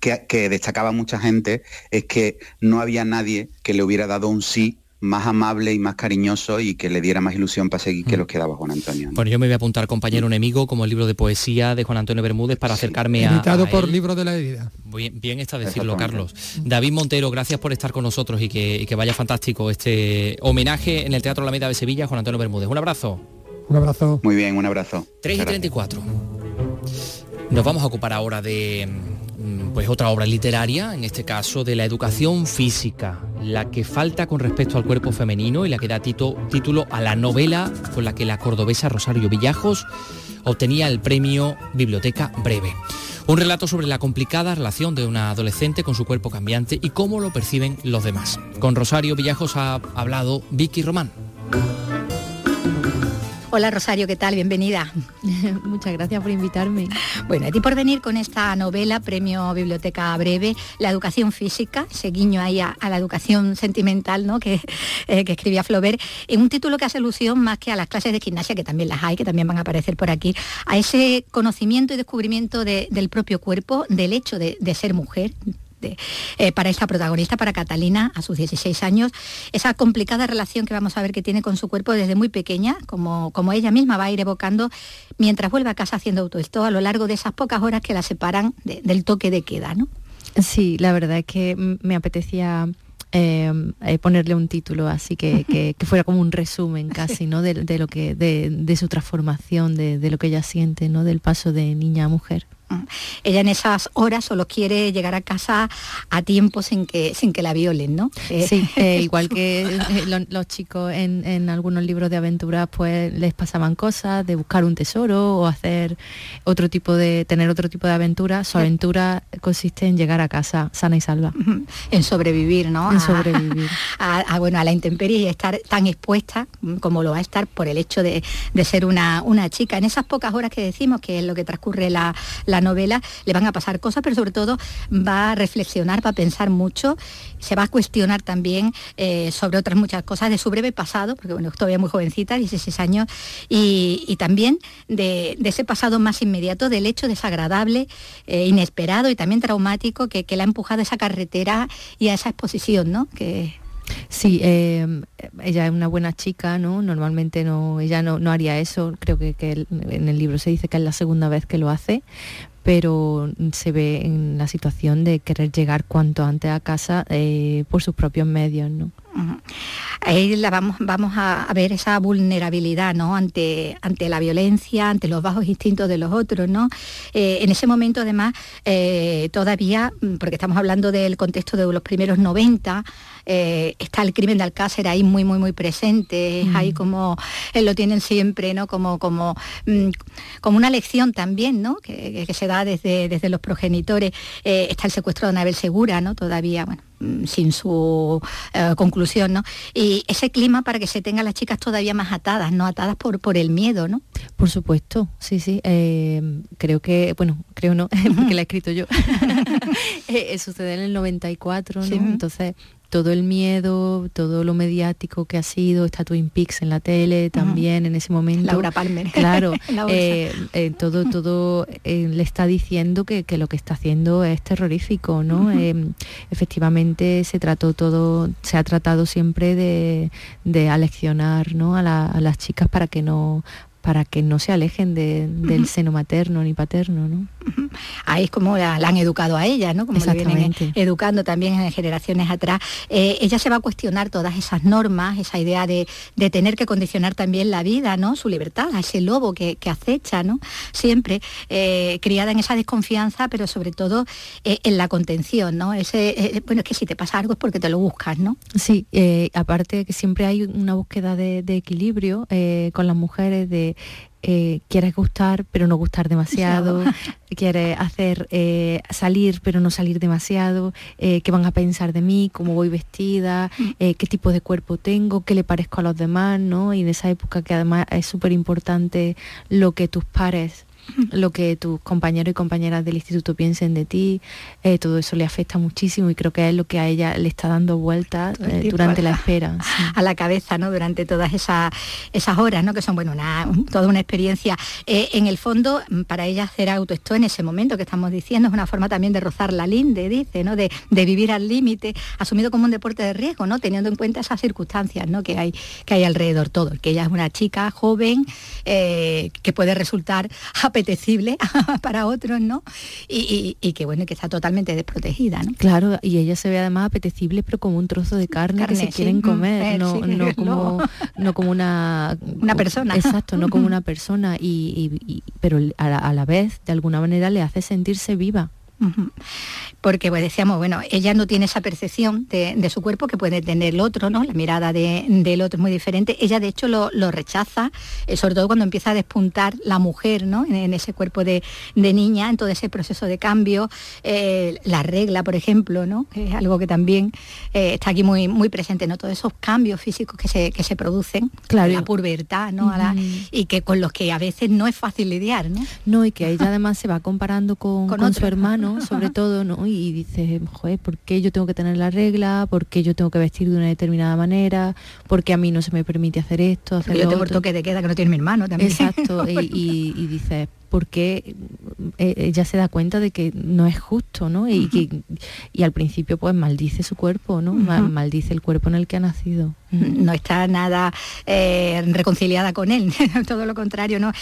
que, destacaba mucha gente es que no había nadie que le hubiera dado un sí más amable y más cariñoso y que le diera más ilusión para seguir que los que daba Juan Antonio. Bueno, yo me voy a apuntar, compañero enemigo, como el libro de poesía de Juan Antonio Bermúdez para acercarme a... Editado por Libro de la Herida. Bien, bien está decirlo, Carlos. David Montero, gracias por estar con nosotros y que, y que vaya fantástico este homenaje en el Teatro Alameda de Sevilla a Juan Antonio Bermúdez. Un abrazo. Un abrazo. Muy bien, un abrazo. 3 y 34. Nos vamos a ocupar ahora de mm, pues otra obra literaria, en este caso de la educación física, la que falta con respecto al cuerpo femenino y la que da título a la novela con la que la cordobesa Rosario Villajos obtenía el premio Biblioteca Breve. Un relato sobre la complicada relación de una adolescente con su cuerpo cambiante y cómo lo perciben los demás. Con Rosario Villajos ha hablado Vicky Román. Hola Rosario, ¿qué tal? Bienvenida. Muchas gracias por invitarme. Bueno, a ti por venir con esta novela, Premio Biblioteca Breve, La educación física, ese guiño ahí a, a la educación sentimental ¿no? que, eh, que escribía Flaubert, en un título que hace alusión más que a las clases de gimnasia, que también las hay, que también van a aparecer por aquí, a ese conocimiento y descubrimiento de- del propio cuerpo, del hecho de, de ser mujer, eh, para esta protagonista, para Catalina, a sus 16 años, esa complicada relación que vamos a ver que tiene con su cuerpo desde muy pequeña, como, como ella misma va a ir evocando mientras vuelve a casa haciendo autoesto a lo largo de esas pocas horas que la separan de- del toque de queda, ¿no? Sí, la verdad es que me apetecía eh, eh, ponerle un título así que, que- que fuera como un resumen casi, ¿no? De, de lo que, de, de su transformación, de, de lo que ella siente, ¿no? Del paso de niña a mujer. Ella en esas horas solo quiere llegar a casa a tiempo sin que, sin que la violen, ¿no? Eh, Sí, eh, igual que eh, lo- los chicos en, en algunos libros de aventuras pues les pasaban cosas de buscar un tesoro o hacer otro tipo de, tener otro tipo de aventura. Su aventura consiste en llegar a casa sana y salva. en sobrevivir, ¿no? En sobrevivir. A, a, bueno, a la intemperie y estar tan expuesta mm, como lo va a estar por el hecho de, de ser una, una chica. En esas pocas horas que decimos, que es lo que transcurre la, la novela, le van a pasar cosas, pero sobre todo va a reflexionar, va a pensar mucho, se va a cuestionar también eh, sobre otras muchas cosas de su breve pasado, porque bueno, todavía muy jovencita, 16 años, y, también de, ese pasado más inmediato, del hecho desagradable, eh, inesperado y también traumático que, que la ha empujado esa carretera y a esa exposición, ¿no? Que, Sí, eh, ella es una buena chica, ¿no? Normalmente no, ella no, no haría eso. Creo que, que en el libro se dice que es la segunda vez que lo hace, pero se ve en la situación de querer llegar cuanto antes a casa eh, por sus propios medios, ¿no? Ahí la vamos, vamos a, ver esa vulnerabilidad ¿no? ante, ante la violencia, ante los bajos instintos de los otros. ¿no? Eh, en ese momento, además, todavía, mm, porque estamos hablando del contexto de los primeros 90, eh, está el crimen de Alcácer ahí muy, muy, muy presente, es ahí como eh, lo tienen siempre, ¿no? como, como, mm, como una lección también, ¿no? que, que- que se da desde, desde los progenitores. Eh, está el secuestro de Anabel Segura, ¿no? todavía, bueno, mm, sin su eh, conclusión, ¿no? Y ese clima para que se tengan las chicas todavía más atadas, ¿no? Atadas por, por el miedo, ¿no? Por supuesto, sí, sí. eh, creo que, bueno, creo no, porque la he escrito yo. Eh, sucede en el 94, ¿no? Sí. Entonces, todo el miedo, todo lo mediático que ha sido, está Twin Peaks en la tele también en ese momento. Laura Palmer. Claro, la eh, eh, todo, todo eh, le está diciendo que, que lo que está haciendo es terrorífico, ¿no? Eh, efectivamente se trató todo, se ha tratado siempre de, de aleccionar ¿no? a, la- a las chicas para que no para que no se alejen de- del seno materno ni paterno, ¿no? Ahí es como la, la han educado a ella, ¿no? Como la vienen Exactamente. educando también en generaciones atrás. Eh, ella se va a cuestionar todas esas normas, esa idea de, de tener que condicionar también la vida, ¿no? Su libertad, a ese lobo que, que acecha, ¿no? Siempre eh, criada en esa desconfianza, pero sobre todo eh, en la contención, ¿no? Ese, bueno, es que si te pasa algo es porque te lo buscas, ¿no? Sí, aparte que siempre hay una búsqueda de, de equilibrio con las mujeres, de eh, quieres gustar pero no gustar demasiado, quieres hacer eh, salir pero no salir demasiado, eh, qué van a pensar de mí, cómo voy vestida, eh, qué tipo de cuerpo tengo, qué le parezco a los demás, ¿no? Y en esa época que además es súper importante lo que tus pares lo que tus compañeros y compañeras del instituto piensen de ti, eh, todo eso le afecta muchísimo y creo que es lo que a ella le está dando vueltas eh, durante la espera. A la cabeza, ¿no? Durante todas esas, esas horas, ¿no? Que son, bueno, una, toda una experiencia. Eh, en el fondo, mm, para ella hacer autoesto en ese momento que estamos diciendo es una forma también de rozar la linde, dice, ¿no? De, de vivir al límite, asumido como un deporte de riesgo, ¿no? Teniendo en cuenta esas circunstancias, ¿no? Que hay, que hay alrededor todo. Que ella es una chica joven que puede resultar apetecible para otros, ¿no? Y, que bueno, que está totalmente desprotegida, ¿no? Claro, y ella se ve además apetecible, pero como un trozo de carne, que se quieren comer, no, como, no como una una persona. Exacto, no como una persona, y, pero a la vez, de alguna manera, le hace sentirse viva. Porque pues decíamos, bueno, ella no tiene esa percepción de, su cuerpo que puede tener el otro, ¿no? La mirada del otro es muy diferente. Ella de hecho lo, rechaza, eh, sobre todo cuando empieza a despuntar la mujer, ¿no? En, ese cuerpo de, niña, en todo ese proceso de cambio. Eh, la regla, por ejemplo, ¿no? Es algo que también eh, está aquí muy, muy presente, ¿no? Todos esos cambios físicos que se, que se producen, claro. la pubertad, ¿no? y que con los que a veces no es fácil lidiar, ¿no? No, y que ella además se va comparando con, con su hermano sobre todo, ¿no? Y dices, joder, ¿por qué yo tengo que tener la regla? ¿Por qué yo tengo que vestir de una determinada manera? ¿Por qué a mí no se me permite hacer esto? Hacer yo tengo el toque de queda que no tiene mi hermano también. Exacto, y, y dices, porque eh, ella se da cuenta de que no es justo, ¿no? Y, que, y al principio pues maldice su cuerpo, ¿no? Maldice el cuerpo en el que ha nacido. No está nada eh, reconciliada con él, todo lo contrario, ¿no?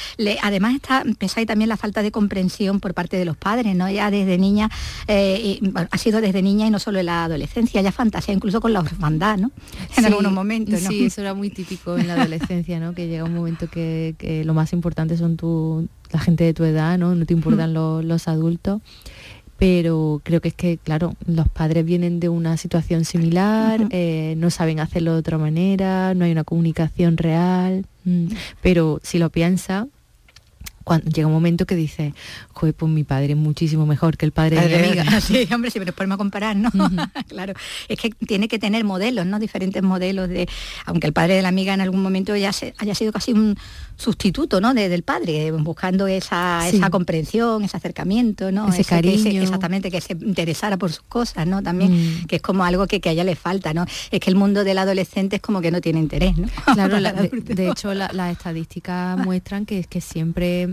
además está, pesa ahí también la falta de comprensión por parte de los padres, ¿no? Ya desde niña, eh, ha sido desde niña y no solo en la adolescencia, ya fantasía incluso con la orfandad, ¿no? En algunos momentos, ¿no? Sí, eso era muy típico en la adolescencia, ¿no? Que llega un momento que, que lo más importante son tu la gente de tu edad, ¿no? No te importan los, adultos pero creo que es que, claro, los padres vienen de una situación similar, eh, no saben hacerlo de otra manera, no hay una comunicación real, mm. pero si lo piensas, cuando llega un momento que dice, joder, pues mi padre es muchísimo mejor que el padre, de mi amiga. Sí, hombre, sí, pero podemos comparar, ¿no? claro, es que tiene que tener modelos, ¿no? Diferentes modelos de, aunque el padre de la amiga en algún momento ya se, haya sido casi un sustituto, ¿no? del padre, buscando esa, esa, comprensión, ese acercamiento, ¿no? Ese, cariño. exactamente, que se interesara por sus cosas, ¿no? También, mm. que es como algo que, a ella le falta, ¿no? Es que el mundo del adolescente es como que no tiene interés, ¿no? Claro, de, hecho las estadísticas muestran que es que siempre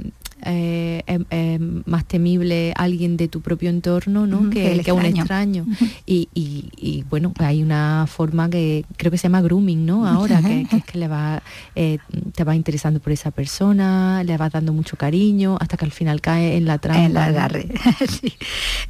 eh, em, em, más temible alguien de tu propio entorno ¿no? que, un extraño. y, bueno, hay una forma que creo que se llama grooming, ¿no? Ahora, que, es que le va, eh, te va interesando por esa persona, le vas dando mucho cariño, hasta que al final cae en la trampa. En la,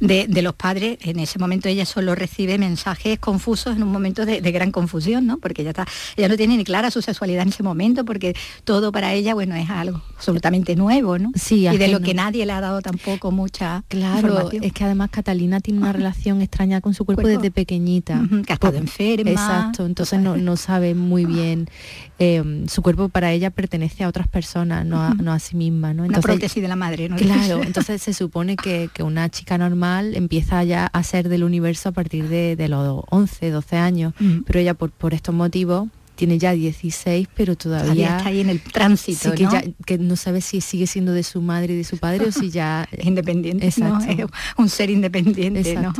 de, los padres, en ese momento ella solo recibe mensajes confusos en un momento de, gran confusión, ¿no? Porque ella está, ella no tiene ni clara su sexualidad en ese momento, porque todo para ella, bueno, es algo absolutamente nuevo, ¿no? Sí, y de lo que nadie le ha dado tampoco mucha claro es que además Catalina tiene una relación extraña con su cuerpo, desde pequeñita. Que ha estado enferma. Exacto entonces no, sabe muy bien em, su cuerpo para ella pertenece a otras personas no a, sí misma no entonces, una prótesis de la madre ¿no? claro entonces se supone que, una chica normal empieza ya a ser del universo a partir de, los 11 12 años pero ella por, por estos motivos tiene ya 16, pero todavía, está ahí en el tránsito, que, ¿no? Ya, que no sabe si sigue siendo de su madre y de su padre o si ya es independiente, Exacto. un ser independiente, ¿no?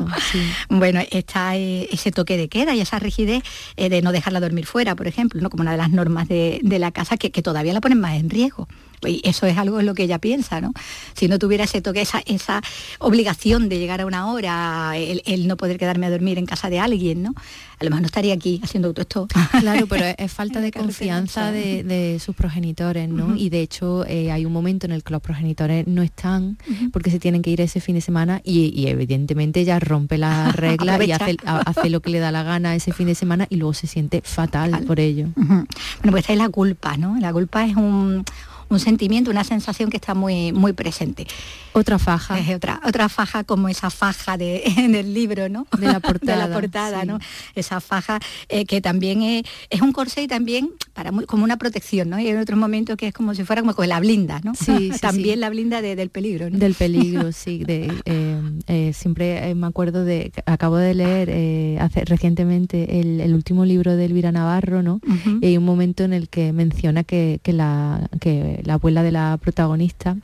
Bueno, está eh, ese toque de queda y esa rigidez eh, de no dejarla dormir fuera, por ejemplo, ¿no? como una de las normas de, la casa que, que todavía la ponen más en riesgo. Y eso es algo en lo que ella piensa, ¿no? Si no tuviera ese toque, esa, esa obligación de llegar a una hora, el, no poder quedarme a dormir en casa de alguien, ¿no? A lo mejor no estaría aquí haciendo todo esto. Claro, pero es falta de confianza de, sus progenitores, ¿no? Y de hecho eh, hay un momento en el que los progenitores no están porque se tienen que ir ese fin de semana y, evidentemente ella rompe la regla y hace, hace, lo que le da la gana ese fin de semana y luego se siente fatal por ello. Bueno, pues esta es la culpa, ¿no? La culpa es un un sentimiento, una sensación que está muy, muy presente. Otra faja. Es otra, otra faja como esa faja de, en el libro, ¿no? De la portada. la portada, ¿no? Esa faja eh, que también es, es, un corsé y también para como una protección, ¿no? Y en otros momentos que es como si fuera como con la blinda, ¿no? Sí, también la blinda del peligro, ¿no? Del peligro, sí. De, eh, eh, siempre me acuerdo de, acabo de leer hace, recientemente el, último libro de Elvira Navarro, ¿no? Y hay un momento en el que menciona que, que la, que la abuela de la protagonista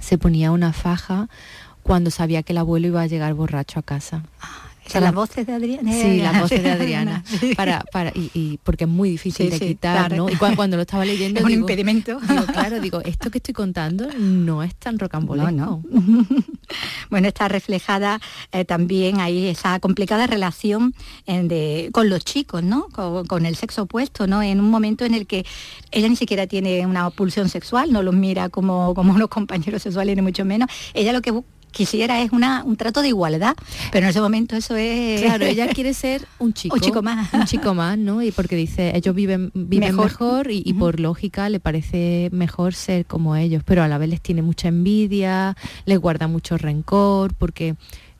se ponía una faja cuando sabía que el abuelo iba a llegar borracho a casa. O sea, las voces de Adriana. Sí, las voces de Adriana. para, para, y, porque es muy difícil Sí, de sí, quitar, claro. ¿no? Y cua- cuando lo estaba leyendo. Es un digo- impedimento. digo, claro, digo, esto que estoy contando no es tan rocambolesco. No, Bueno, está reflejada eh, también ahí esa complicada relación en de- con los chicos, ¿no? Con, con el sexo opuesto, ¿no? En un momento en el que ella ni siquiera tiene una pulsión sexual, no los mira como, como unos compañeros sexuales, ni mucho menos. Ella lo que bu- quisiera es una, un trato de igualdad, pero en ese momento eso es... Claro, ella quiere ser un chico. Un chico más. Un chico más, ¿no? Y porque dice, ellos viven, viven Mejor. mejor, y, y por lógica le parece mejor ser como ellos, pero a la vez les tiene mucha envidia, les guarda mucho rencor, porque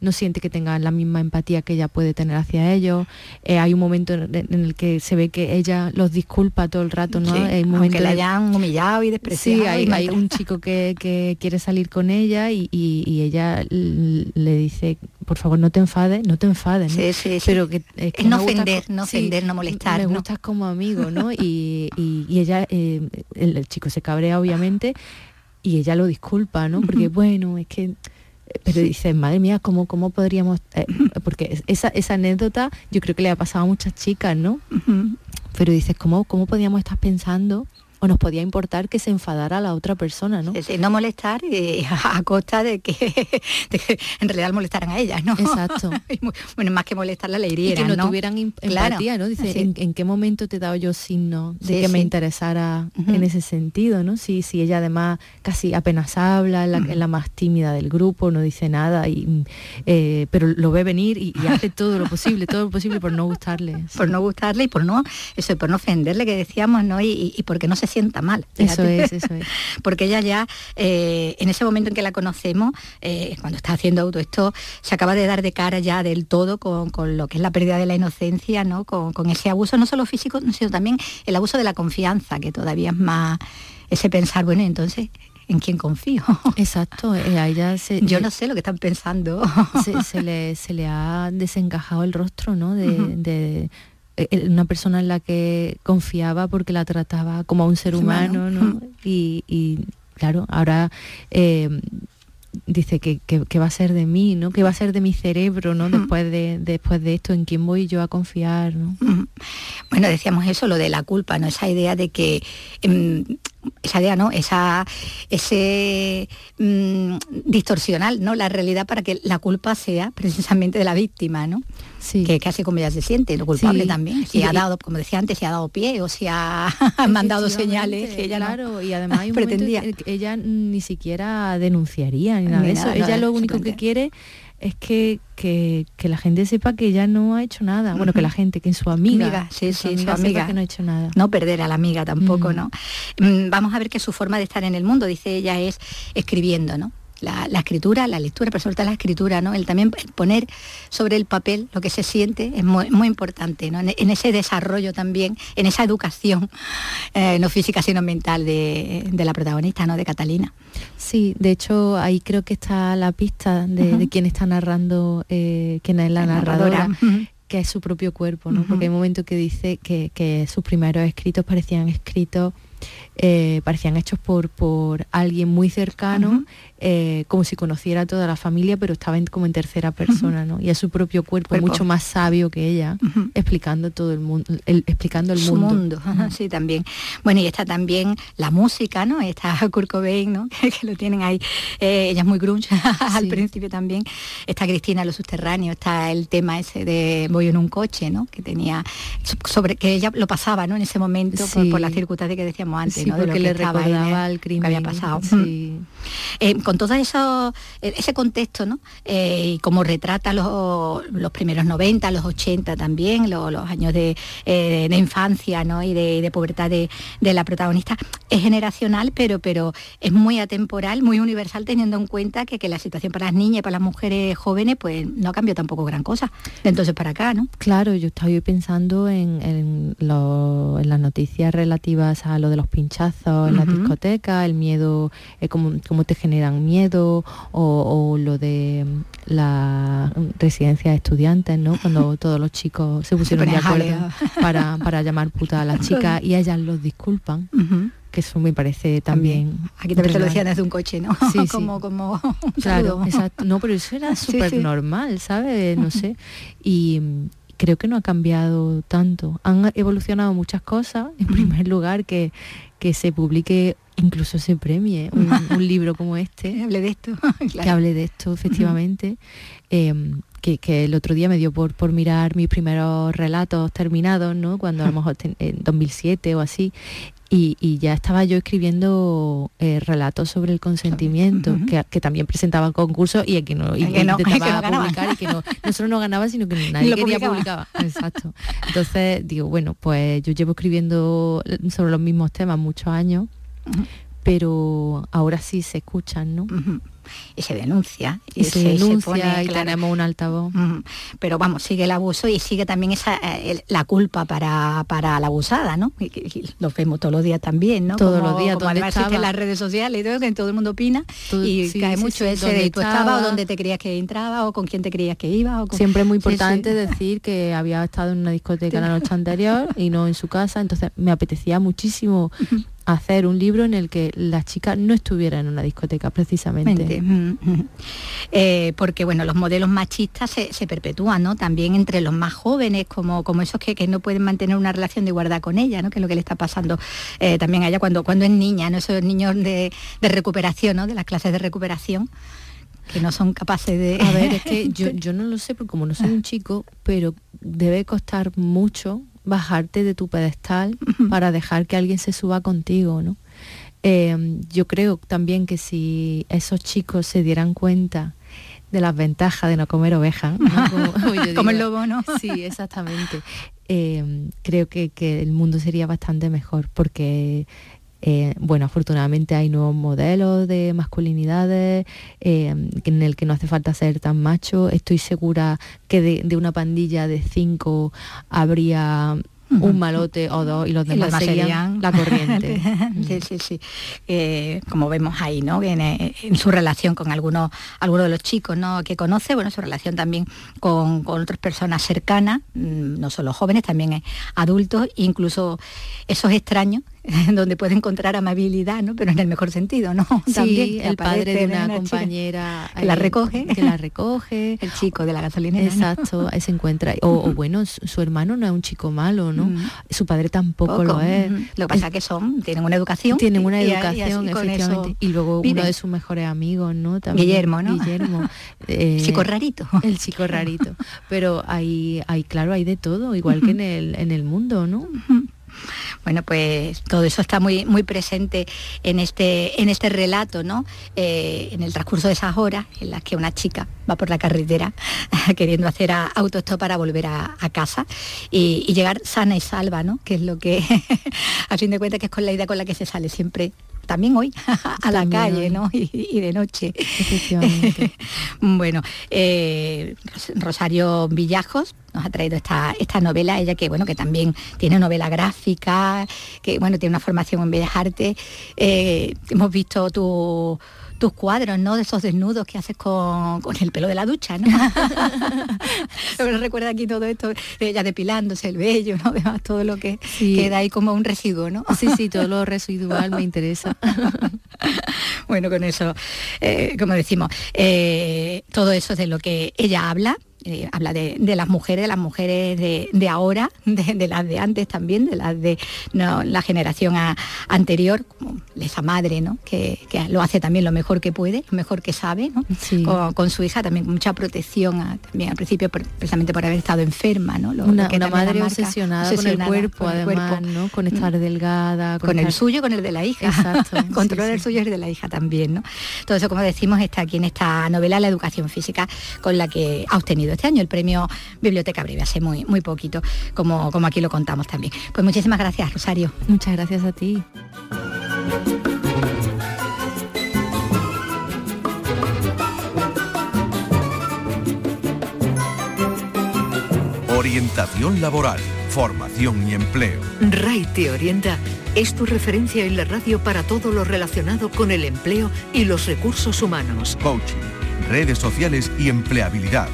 no siente que tengan la misma empatía que ella puede tener hacia ellos. Eh, hay un momento en, en el que se ve que ella los disculpa todo el rato, ¿no? Sí, hay un aunque la hayan humillado y despreciado. Sí, hay, y hay maltratado. un chico que, que quiere salir con ella y, y- y ella le dice, por favor, no te enfades, no te enfades, ¿no? Sí, sí, sí. Pero que, es que no ofender, no ofender, no molestar, Me ¿no? gustas como amigo, ¿no? Y, y- y ella, eh, el, el chico se cabrea, obviamente, y ella lo disculpa, ¿no? Porque, bueno, es que... Pero dice, madre mía, ¿cómo, cómo podríamos...? eh, porque esa, esa anécdota yo creo que le ha pasado a muchas chicas, ¿no? Pero dices, ¿cómo, ¿cómo podíamos estar pensando o nos podía importar que se enfadara la otra persona, ¿no? No molestar eh, a costa de que, de que en realidad molestaran a ellas, ¿no? Exacto. Bueno, más que molestarla le y hirieran, que no, ¿no? tuvieran em- Claro, empatía, ¿no? Dice, sí. ¿en, en qué momento te he dado yo signo de Sí, que me interesara en ese sentido, ¿no? Si, si ella además casi apenas habla, es la, la más tímida del grupo, no dice nada, y, mm, eh, pero lo ve venir y, y hace todo lo posible, todo lo posible por no gustarle. por no gustarle y por no eso por no ofenderle que decíamos no y porque no se sienta mal Eso es, eso es. porque ella ya eh, en ese momento en que la conocemos eh, cuando está haciendo autoesto se acaba de dar de cara ya del todo con, con lo que es la pérdida de la inocencia no con, con ese abuso no solo físico sino también el abuso de la confianza que todavía es más ese pensar bueno entonces en quién confío Exacto, eh, a ella se, yo no sé lo que están pensando. Se, se le, se le ha desencajado el rostro, ¿no? De, una persona en la que confiaba porque la trataba como a un ser Humano. ¿no? Y, y, claro, ahora eh, dice que, que- que va a ser de mí, ¿no? Que va a ser de mi cerebro, ¿no? Después de, después de esto, ¿en quién voy yo a confiar. Bueno, decíamos eso, lo de la culpa, ¿no? Esa idea de que, em, esa idea, ¿no? Esa, ese mm, distorsionar, ¿no? La realidad para que la culpa sea precisamente de la víctima, ¿no? Sí. Que casi como ella se siente, lo culpable Sí. también. Si Y- ha dado, como decía antes, si ha dado pie o si ha mandado señales, que ella no claro, y además hay un pretendía. en el que ella ni siquiera denunciaría ni nada Ni de eso. ella lo único que quiere es que, que, que la gente sepa que ella no ha hecho nada. Bueno, que la gente, que su amiga, Amiga, sí, que su sí, su amiga sepa amiga. que no ha hecho nada. no perder a la amiga tampoco, Mm. ¿no? Mm, Vamos a ver que su forma de estar en el mundo, dice ella, es escribiendo, ¿no? La, la escritura, la lectura, pero sobre todo la escritura, ¿no? El también poner sobre el papel lo que se siente es muy, muy importante, ¿no? En, en ese desarrollo también, en esa educación, eh, no física sino mental de, de la protagonista, ¿no? De Catalina. Sí, de hecho ahí creo que está la pista de, de quién está narrando, eh, quién es la La narradora. que es su propio cuerpo, ¿no? Porque hay un momento que dice que, que sus primeros escritos parecían escritos, eh, parecían hechos por, por alguien muy cercano, eh, como si conociera a toda la familia, pero estaba en- como en tercera persona, ¿no? Y es su propio cuerpo, Cuerpo. mucho más sabio que ella, explicando todo el mundo, el- explicando el su mundo. mundo, sí, también. Bueno, y está también la música, ¿no? Está Kurt Cobain, ¿no? Que, lo tienen ahí. Eh, ella es muy grunge al Sí. principio también. Está Cristina los subterráneos, está el tema ese de Voy en un coche, ¿no? Que tenía sobre que ella lo pasaba, ¿no? En ese momento por, por las circunstancias que decíamos antes, Sí, ¿no? De lo que le recordaba el crimen. que había pasado. Sí. Eh, con todo eso, eh, ese contexto, ¿no? Eh, y como retrata los, los primeros 90, los 80 también, lo- los, años de, eh, de infancia, ¿no? Y de, de pubertad de, de la protagonista, es generacional, pero, pero es muy atemporal, muy universal, teniendo en cuenta que, que la situación para las niñas y para las mujeres jóvenes, pues no ha cambiado tampoco gran cosa. De entonces para acá, ¿no? Claro, yo estaba pensando en, en lo- en las noticias relativas a lo de los los pinchazos en las discotecas, el miedo, eh, cómo, te generan miedo, o, lo de mm, la residencia de estudiantes, ¿no? Cuando todos los chicos se pusieron de acuerdo para, para, llamar puta a las chicas y ellas los disculpan que eso me parece también... Aquí también te lo decían desde un coche, ¿no? Sí, como, como Claro, exacto. No, pero eso era súper normal, ¿sabes? No sé. Y creo que no ha cambiado tanto. Han evolucionado muchas cosas. En primer lugar, que, que se publique incluso se premie un, libro como este. Que hable de esto. Que hable de esto, efectivamente. Em, que, que, el otro día me dio por, por mirar mis primeros relatos terminados, ¿no? Cuando a lo mejor en 2007 o así, y, ya estaba yo escribiendo eh, relatos sobre el consentimiento, que, también presentaba concursos y que no, y, intentaba publicar y que no, solo no ganaba, sino que nadie quería publicaba. Exacto. Entonces digo, bueno, pues yo llevo escribiendo sobre los mismos temas muchos años, pero ahora sí se escuchan, ¿no? Y se denuncia. Y, se, denuncia y tenemos un altavoz. Pero vamos, sigue el abuso y sigue también esa eh, la culpa para, para la abusada, ¿no? Y, lo vemos todos los días también, ¿no? Todos los días. Como las redes sociales y todo, que todo el mundo opina y cae mucho ese de tú estabas o donde te creías que entraba o con quién te creías que iba. O Siempre es muy importante decir que había estado en una discoteca la noche anterior y no en su casa, entonces me apetecía muchísimo hacer un libro en el que las chicas no estuvieran en una discoteca precisamente. Eh, porque bueno, los modelos machistas se, perpetúan, ¿no? También entre los más jóvenes, como, como esos que, no pueden mantener una relación de igualdad con ella, ¿no? Que es lo que le está pasando eh, también a ella cuando, cuando es niña, ¿no? Esos niños de, recuperación, ¿no? De las clases de recuperación que no son capaces de... A ver, es que yo, yo no lo sé, porque como no soy un chico, pero debe costar mucho bajarte de tu pedestal para dejar que alguien se suba contigo, ¿no? Em, yo creo también que si esos chicos se dieran cuenta de las ventajas de no comer oveja, como, el lobo, ¿no? Sí, exactamente. Em, creo que, el mundo sería bastante mejor porque eh, bueno, afortunadamente hay nuevos modelos de masculinidades em, en el que no hace falta ser tan macho. Estoy segura que de una pandilla de cinco habría un malote o dos y los demás, seguían la corriente. sí, sí, sí. Eh, como vemos ahí, ¿no? Eh, en, su relación con algunos, algunos de los chicos ¿no? que conoce, bueno, su relación también con, otras personas cercanas, mm, no solo jóvenes, también adultos, incluso esos extraños donde puede encontrar amabilidad, ¿no? Pero en el mejor sentido, ¿no? Sí, el padre de una, compañera que la recoge, que la recoge, el chico de la gasolina. Exacto, ahí se encuentra. O, bueno, su, hermano no es un chico malo, ¿no? Su padre tampoco lo es. Lo que pasa es que son, tienen una educación. Tienen una educación, y, efectivamente. Y luego uno de sus mejores amigos, ¿no? Guillermo, ¿no? Guillermo. Eh, chico rarito. El chico rarito. Pero hay, hay, claro, hay de todo, igual que en el, en el mundo, ¿no? Bueno, pues todo eso está muy, muy presente en este, en este relato, ¿no? Eh, en el transcurso de esas horas en las que una chica va por la carretera queriendo hacer autostop para volver a, casa y, llegar sana y salva, ¿no? Que es lo que, a fin de cuentas, que es con la idea con la que se sale siempre también hoy a la calle, ¿no? Y, de noche. bueno, eh, Rosario Villajos nos ha traído esta, esta novela, ella que bueno, que también tiene novela gráfica, que bueno, tiene una formación en Bellas Artes. Eh, hemos visto tu tus cuadros, ¿no? De esos desnudos que haces con, el pelo de la ducha, ¿no? Pero recuerda aquí todo esto, ella depilándose el vello, ¿no? Además, todo lo que queda ahí como un residuo, ¿no? Sí, sí, todo lo residual me interesa. bueno, con eso, eh, como decimos, eh, todo eso es de lo que ella habla, eh, habla de, las mujeres, de las mujeres de, ahora, de, las de antes también, de las de la generación anterior, como esa madre, ¿no? Que, lo hace también lo mejor que puede, lo mejor que sabe, con, su hija también con mucha protección, también al principio precisamente por haber estado enferma, ¿no? una, madre obsesionada, con el cuerpo, además, ¿no? Con estar delgada. Con, el suyo, con el de la hija. Exacto. Controlar el suyo y el de la hija también, ¿no? Todo eso, como decimos, está aquí en esta novela La educación física, con la que ha obtenido este año el premio Biblioteca Breve, hace muy, muy poquito, como, como aquí lo contamos también. Pues muchísimas gracias, Rosario. Muchas gracias a ti. Orientación laboral formación y empleo. RAI te orienta es tu referencia en la radio para todo lo relacionado con el empleo y los recursos humanos. Coaching, redes sociales y empleabilidad,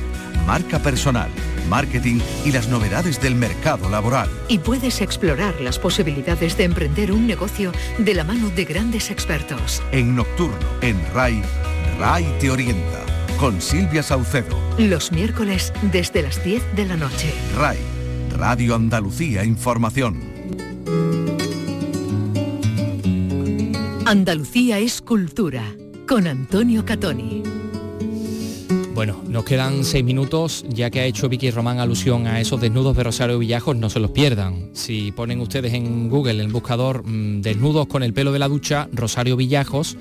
marca personal, marketing y las novedades del mercado laboral. Y puedes explorar las posibilidades de emprender un negocio de la mano de grandes expertos. En Nocturno, en RAI, RAI te orienta. Con Silvia Saucedo. Los miércoles desde las 10 de la noche. RAI, Radio Andalucía Información. Andalucía es cultura. Con Antonio Catoni. Bueno, nos quedan seis minutos, ya que ha hecho Vicky Román alusión a esos desnudos de Rosario Villajos, no se los pierdan. Si ponen ustedes en Google, el buscador, mmm, desnudos con el pelo de la ducha, Rosario Villajos,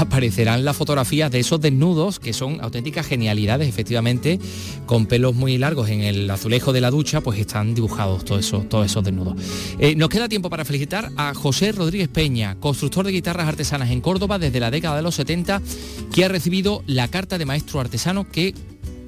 aparecerán las fotografías de esos desnudos, que son auténticas genialidades, efectivamente, con pelos muy largos en el azulejo de la ducha, pues están dibujados todos esos, todos esos desnudos. Eh, nos queda tiempo para felicitar a José Rodríguez Peña, constructor de guitarras artesanas en Córdoba desde la década de los 70, que ha recibido la carta de maestro artesano que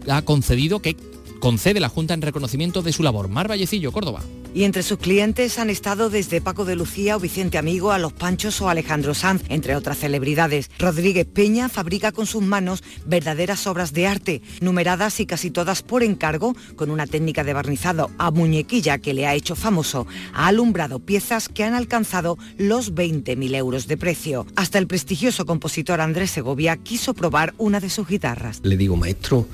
ha concedido, que concede la Junta en reconocimiento de su labor. Mar Vallecillo, Córdoba. Y entre sus clientes han estado desde Paco de Lucía o Vicente Amigo a Los Panchos o Alejandro Sanz, entre otras celebridades. Rodríguez Peña fabrica con sus manos verdaderas obras de arte, numeradas y casi todas por encargo, con una técnica de barnizado a muñequilla que le ha hecho famoso. Ha alumbrado piezas que han alcanzado los 20.000 euros de precio. Hasta el prestigioso compositor Andrés Segovia quiso probar una de sus guitarras. Le digo, maestro,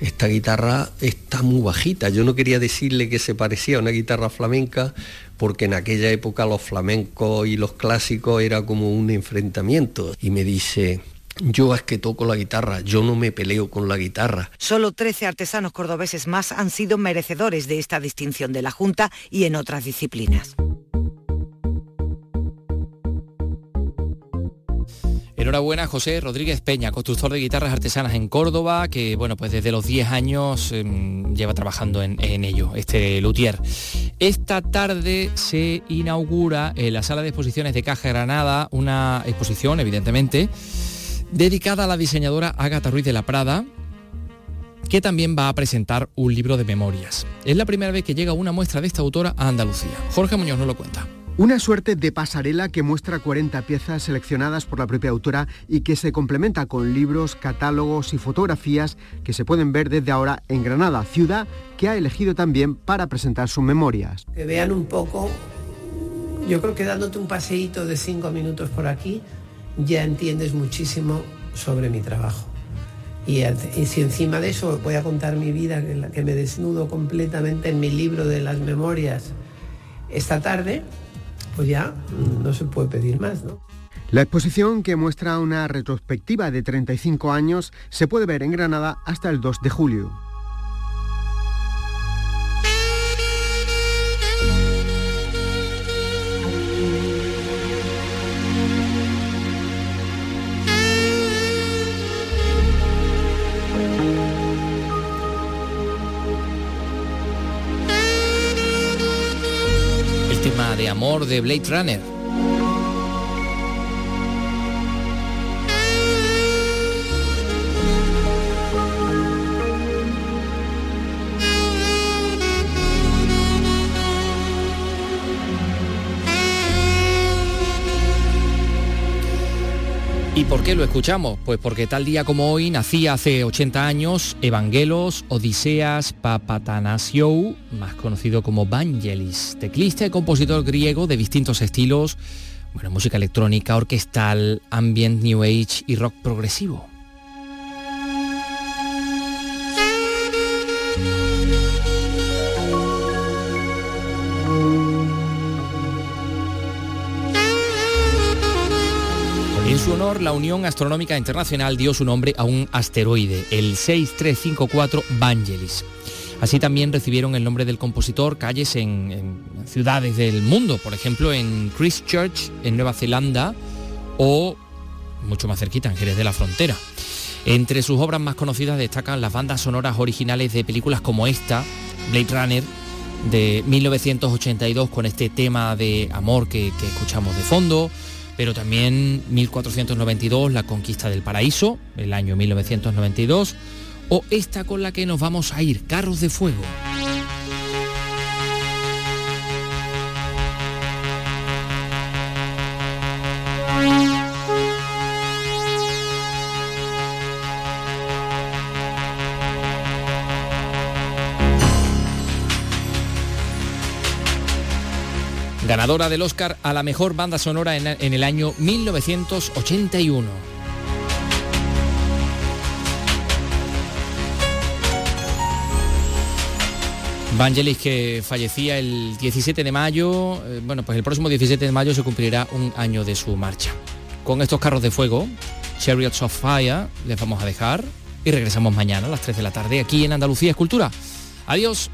esta guitarra está muy bajita. Yo no quería decirle que se parecía a una guitarra flamenca porque en aquella época los flamencos y los clásicos era como un enfrentamiento. Y me dice, yo es que toco la guitarra, yo no me peleo con la guitarra. Solo 13 artesanos cordobeses más han sido merecedores de esta distinción de la Junta y en otras disciplinas. Enhorabuena José Rodríguez Peña, constructor de guitarras artesanas en Córdoba, que bueno, pues desde los 10 años eh, lleva trabajando en, ello, este luthier. Esta tarde se inaugura en la sala de exposiciones de Caja Granada una exposición, evidentemente, dedicada a la diseñadora Ágata Ruiz de la Prada, que también va a presentar un libro de memorias. Es la primera vez que llega una muestra de esta autora a Andalucía. Jorge Muñoz nos lo cuenta. Una suerte de pasarela que muestra 40 piezas seleccionadas por la propia autora y que se complementa con libros, catálogos y fotografías que se pueden ver desde ahora en Granada, ciudad que ha elegido también para presentar sus memorias. Que vean un poco, yo creo que dándote un paseíto de cinco minutos por aquí ya entiendes muchísimo sobre mi trabajo. Y, y, si encima de eso voy a contar mi vida, que me desnudo completamente en mi libro de las memorias esta tarde, pues ya no se puede pedir más, ¿no? La exposición, que muestra una retrospectiva de 35 años, se puede ver en Granada hasta el 2 de julio. De Blade Runner. ¿Y por qué lo escuchamos? Pues porque tal día como hoy nacía hace 80 años Evangelos Odiseas Papatanasiou, más conocido como Vangelis, teclista y compositor griego de distintos estilos, bueno, música electrónica, orquestal, ambient, new age y rock progresivo. Su honor, la Unión Astronómica Internacional dio su nombre a un asteroide, el 6354 Vangelis. Así también recibieron el nombre del compositor calles en, ciudades del mundo, por ejemplo en Christchurch, en Nueva Zelanda, o mucho más cerquita, en Jerez de la Frontera. Entre sus obras más conocidas destacan las bandas sonoras originales de películas como esta, Blade Runner, de 1982, con este tema de amor que escuchamos de fondo, pero también 1492, La Conquista del Paraíso, el año 1992, o esta con la que nos vamos a ir, Carros de Fuego. Ganadora del Oscar a la mejor banda sonora en, el año 1981. Vangelis que fallecía el 17 de mayo, eh, bueno, pues el próximo 17 de mayo se cumplirá un año de su marcha. Con estos carros de fuego, Chariots of Fire, les vamos a dejar y regresamos mañana a las 3 de la tarde aquí en Andalucía Escultura. Adiós.